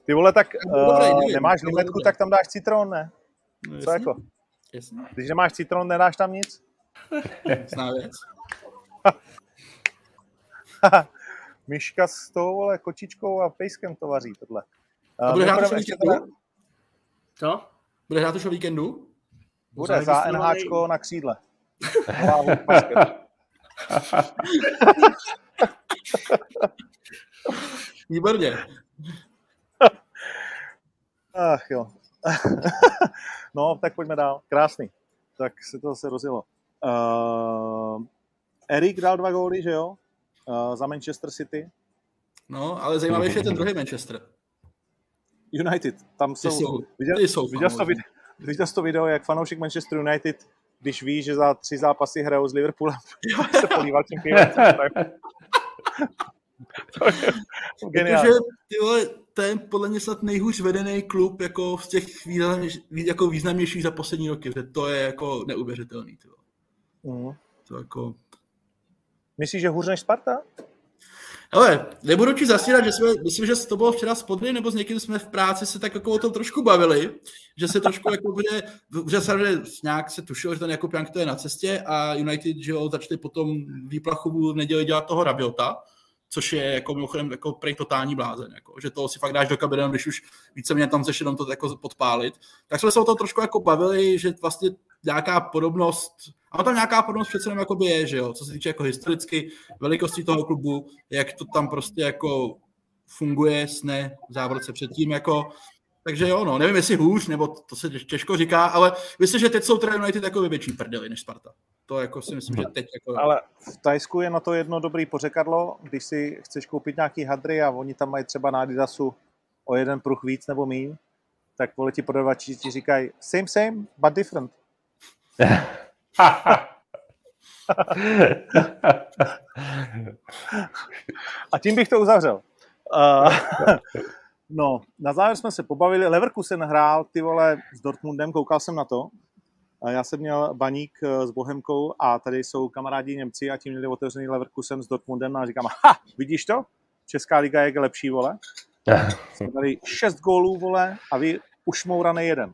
Ty vole, tak no, uh, nemáš limetku, tak tam dáš citron, ne? No, Co jako? Jasně. Když nemáš citron, nedáš tam nic? (laughs) Zná věc. (laughs) Myška s tou, vole, kočičkou a pejskem to vaří, tohle. Uh, a bude hrát už víkendu? Co? Bude hrát už o víkendu? Bude, za NHčko na křídle. (laughs) Výborně. Ach jo. (laughs) no, tak pojďme dál. Krásný. Tak se to zase rozjelo. Uh, Erik dal dva góly, že jo? Uh, za Manchester City. No, ale zajímavější je ten druhý Manchester. United. Tam jsou... jsou viděl, jsou viděl, jsi to video, viděl jsi to video, jak fanoušek Manchester United, když ví, že za tři zápasy hrajou s Liverpoolem, (laughs) se podíval tím (laughs) (laughs) Geniální. Protože tyhle, to je podle mě snad nejhůř vedený klub jako z těch významnější, jako významnějších za poslední roky. Že to je jako neuvěřitelný. Tyhle. Mm. To jako... Myslíš, že hůř než Sparta? Ale nebudu ti zasírat, že jsme, myslím, že to bylo včera spodny, nebo s někým jsme v práci se tak jako o tom trošku bavili, že se trošku jako bude, že se nějak se tušilo, že ten Jank to je na cestě a United, že jo, začali potom výplachovu v neděli dělat toho Rabiota, což je jako mimochodem jako prej totální blázen, jako, že to si fakt dáš do kabiny, když už více mě tam chceš to jako podpálit. Tak jsme se o tom trošku jako bavili, že vlastně nějaká podobnost, a tam nějaká podobnost přece jenom jakoby je, že jo, co se týče jako historicky velikosti toho klubu, jak to tam prostě jako funguje, sne v závodce předtím, jako takže jo, no, nevím, jestli hůř, nebo to se těžko říká, ale myslím, že teď jsou teda United jako větší prdeli než Sparta. To jako si myslím, že teď jako... Ale v Tajsku je na to jedno dobrý pořekadlo, když si chceš koupit nějaký hadry a oni tam mají třeba na Adidasu o jeden pruh víc nebo míň, tak vole ti prodavači ti říkají same, same, but different. (laughs) a tím bych to uzavřel. Uh, no, na závěr jsme se pobavili. Leverkusen hrál ty vole s Dortmundem, koukal jsem na to. Já jsem měl baník eh, s Bohemkou a tady jsou kamarádi Němci a ti měli otevřený Leverkusen s Dortmundem a říkám, ha, vidíš to? Česká liga je lepší, vole. (laughs) Jsme dali šest gólů, vole, a vy už mouraný jeden.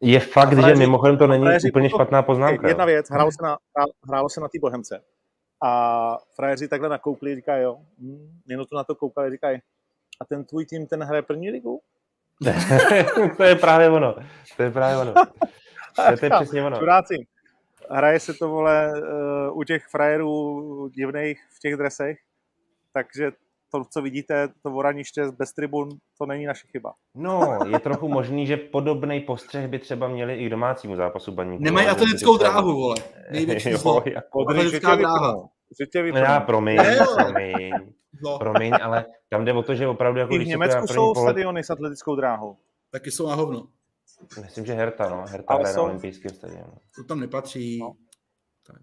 Je fakt, frajeři, že mimochodem to není frajeři, úplně špatná poznámka. Jedna věc, hrálo se na, hrálo se na té Bohemce. A frajeři takhle nakoukli, říkají, jo, hm, minutu na to koukali, říkají, a ten tvůj tým, ten hraje první ligu? (laughs) to je právě ono. To je právě ono. (laughs) To je přesně ono. Čuráci, hraje se to, vole, uh, u těch frajerů divných v těch dresech, takže to, co vidíte, to voraniště bez tribun, to není naše chyba. No, je trochu možný, že podobný postřeh by třeba měli i k domácímu zápasu baníku. Nemají atletickou dráhu, vole. Největší (laughs) zlo. Jako... Atletická dráha. No já, promiň, promiň, promiň, ale tam jde o to, že opravdu jako I v Německu jsou pohled... stadiony s atletickou dráhou. Taky jsou na hovno. Myslím, že Herta, no. Herta ale jsou... na olympijském stadionu. To tam nepatří. No.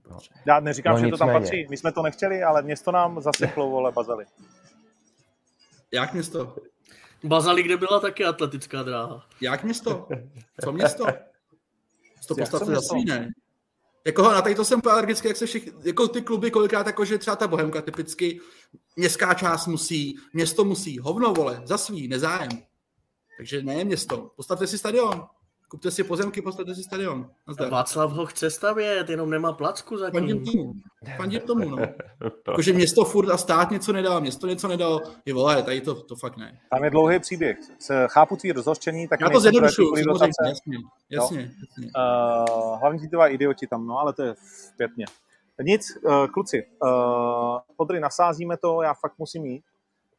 No. Já neříkám, no, že to tam patří. My jsme to nechtěli, ale město nám zasyplo, vole, bazely. Jak město? Bazali, kde byla taky atletická dráha. Jak město? Co město? To postavte za svý, ne? Jako na tady to jsem alergický, jak se všich, jako ty kluby kolikrát, jako že třeba ta Bohemka typicky, městská část musí, město musí, hovno vole, za svý, nezájem. Takže ne město, postavte si stadion. Kupte si pozemky, postavte si stadion. Nazdar. Václav ho chce stavět, jenom nemá placku zatím. Fandím tomu, fandím tomu, no. (laughs) Jakože město furt a stát něco nedá, město něco nedalo, je vole, tady to, to fakt ne. Tam je dlouhý příběh. Se chápu tvý rozhořčení, tak Já to zjednodušuju, jasně, jasně, jasně. Uh, hlavně ti dva idioti tam, no, ale to je zpětně. Nic, uh, kluci, uh, podry nasázíme to, já fakt musím jít.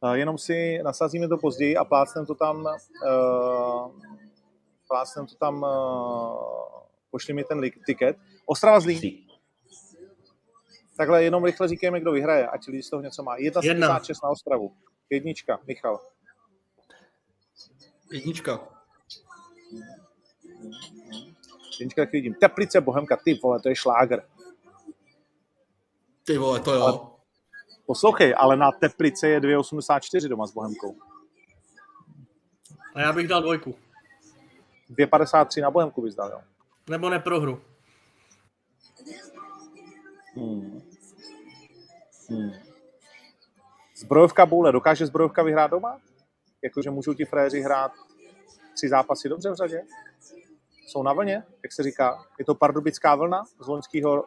Uh, jenom si nasázíme to později a plácnem to tam uh, plácnem to tam, uh, pošli mi ten tiket. Ostrava Zlín. Takhle jenom rychle říkejme, kdo vyhraje, ať lidi z toho něco má. 1,76 na Ostravu. Jednička, Michal. Jednička. Jednička, tak vidím. Teplice, Bohemka, ty vole, to je šláger. Ty vole, to jo. Ale, poslouchej, ale na Teplice je 2,84 doma s Bohemkou. A já bych dal dvojku. 2,53 na Bohemku bys dal, jo? Nebo neprohru. Hmm. Hmm. Zbrojovka Boule, dokáže zbrojovka vyhrát doma? Jakože můžou ti fréři hrát tři zápasy dobře v řadě? Jsou na vlně, jak se říká? Je to pardubická vlna z loňského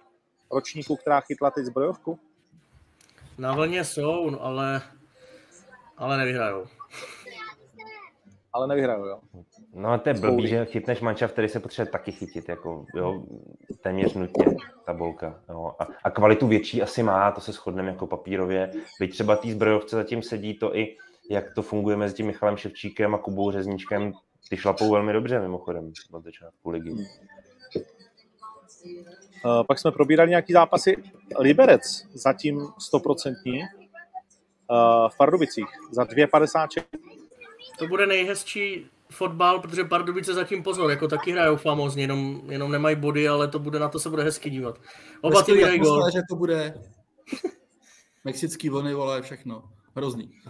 ročníku, která chytla teď zbrojovku? Na vlně jsou, no, ale, ale nevyhrajou. Ale nevyhrajou, jo? No to je blbý, že chytneš manča, který se potřebuje taky chytit, jako jo, téměř nutně tabulka. Jo. A, a, kvalitu větší asi má, to se shodneme jako papírově. Byť třeba tý zbrojovce zatím sedí to i, jak to funguje mezi tím Michalem Ševčíkem a Kubou Řezničkem, ty šlapou velmi dobře mimochodem od začátku ligy. Uh, pak jsme probírali nějaký zápasy. Liberec zatím 100% uh, v Pardubicích za 2,56. To bude nejhezčí fotbal, protože Pardubice zatím pozor, jako taky hrajou famozně, jenom, jenom nemají body, ale to bude, na to se bude hezky dívat. Oba ty vydají gol. že to bude (laughs) mexický vlny, vole, všechno. Hrozný. (laughs)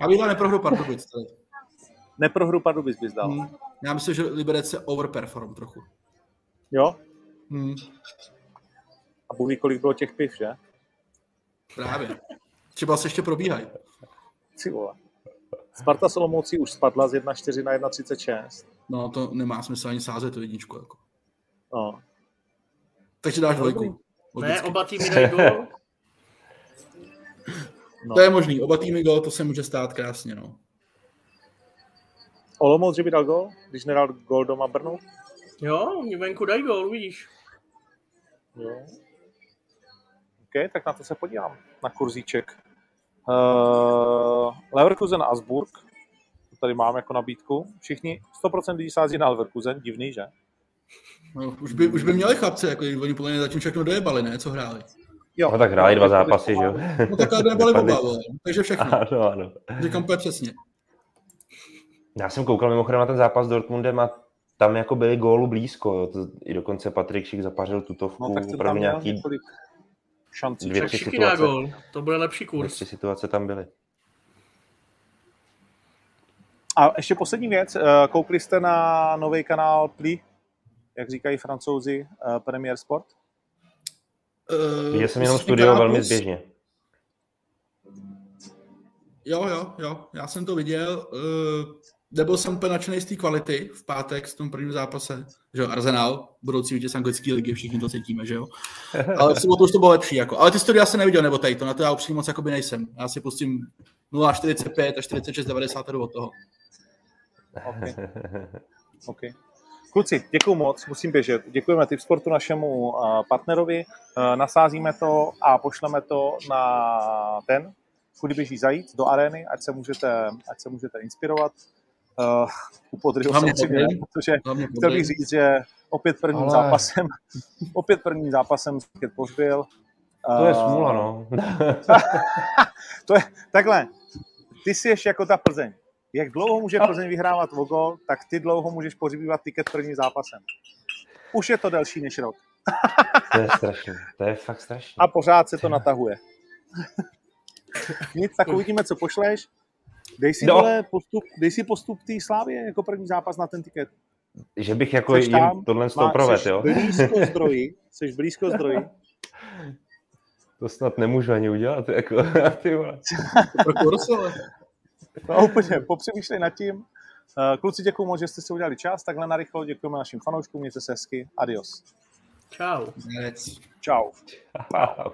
A bych neprohru Pardubic. Neprohru Pardubic bys dal. Hmm. Já myslím, že Liberec se overperform trochu. Jo? Hmm. A Bůh ví, kolik bylo těch piv, že? Právě. Třeba se ještě probíhají. Ty vole. Sparta Solomoucí už spadla z 1,4 na 1,36. No, to nemá smysl ani sázet tu jedničku. Jako. No. Takže dáš dvojku. Ne, oba týmy dají gol. (laughs) No. To je možný, oba týmy gol, to se může stát krásně, no. Olomouc, že by dal gol, když nedal gol doma Brnu? Jo, oni venku dají gol, vidíš. Jo. OK, tak na to se podívám, na kurzíček. Uh, Leverkusen Asburg, to tady mám jako nabídku. Všichni 100% lidí sází na Leverkusen, divný, že? No, už, by, už by měli chlapci, jako oni podle mě zatím všechno dojebali, ne? Co hráli? Jo. No tak hráli dva zápasy, že jo? No tak ale nebali (laughs) oba, takže všechno. Ano, ano. Říkám úplně přesně. Já jsem koukal mimochodem na ten zápas s Dortmundem a tam jako byli gólu blízko, jo. To, i dokonce Patrik Šik zapařil tutovku, no, tak opravdu nějaký šancí. Dvě, tři situace. Gol. To bude lepší kurz. Dvě, tři situace tam byly. A ještě poslední věc. Eh, koukli jste na nový kanál Pli, jak říkají francouzi, eh, Premier Sport? Uh, Viděl jsem jenom studio velmi zběžně. Jo, jo, jo, já jsem to viděl. Uh, nebyl jsem úplně nadšený z té kvality v pátek v tom prvním zápase, že jo, Arsenal, budoucí vítěz anglické ligy, všichni to cítíme, že jo. (laughs) Ale v sobotu už to bylo lepší, jako. Ale ty studia jsem neviděl, nebo tady to, na to já upřímně moc jakoby nejsem. Já si pustím 0,45 a 46,90 od toho. Okay. okay. Kluci, děkuji moc, musím běžet. Děkujeme Tip Sportu našemu partnerovi, nasázíme to a pošleme to na ten, kudy běží zajít, do arény, ať se můžete, ať se můžete inspirovat. Uh, u Podryho samozřejmě, protože chtěl bych říct, že opět prvním Ale... zápasem, (laughs) opět prvním zápasem Květ pohřbil. To je smůla, no. (laughs) to je, takhle, ty jsi ještě jako ta Plzeň. Jak dlouho může Plzeň vyhrávat o gol, tak ty dlouho můžeš pořibívat tiket prvním zápasem. Už je to delší než rok. to je strašné, to je fakt strašné. A pořád se to natahuje. (laughs) Nic, tak uvidíme, co pošleš. Dej si, no. vole, postup, dej si postup té Slávě jako první zápas na ten tiket. Že bych jako jim tohle z toho proved, jo? blízko zdroji, jsi blízko zdroji. (laughs) To snad nemůžu ani udělat, jako, (laughs) ty vole. no úplně, popřemýšlej nad tím. Eh, kluci, děkuji moc, že jste si udělali čas, takhle narychlo děkujeme našim fanouškům, mějte se hezky, adios. Čau. Čau. Čau.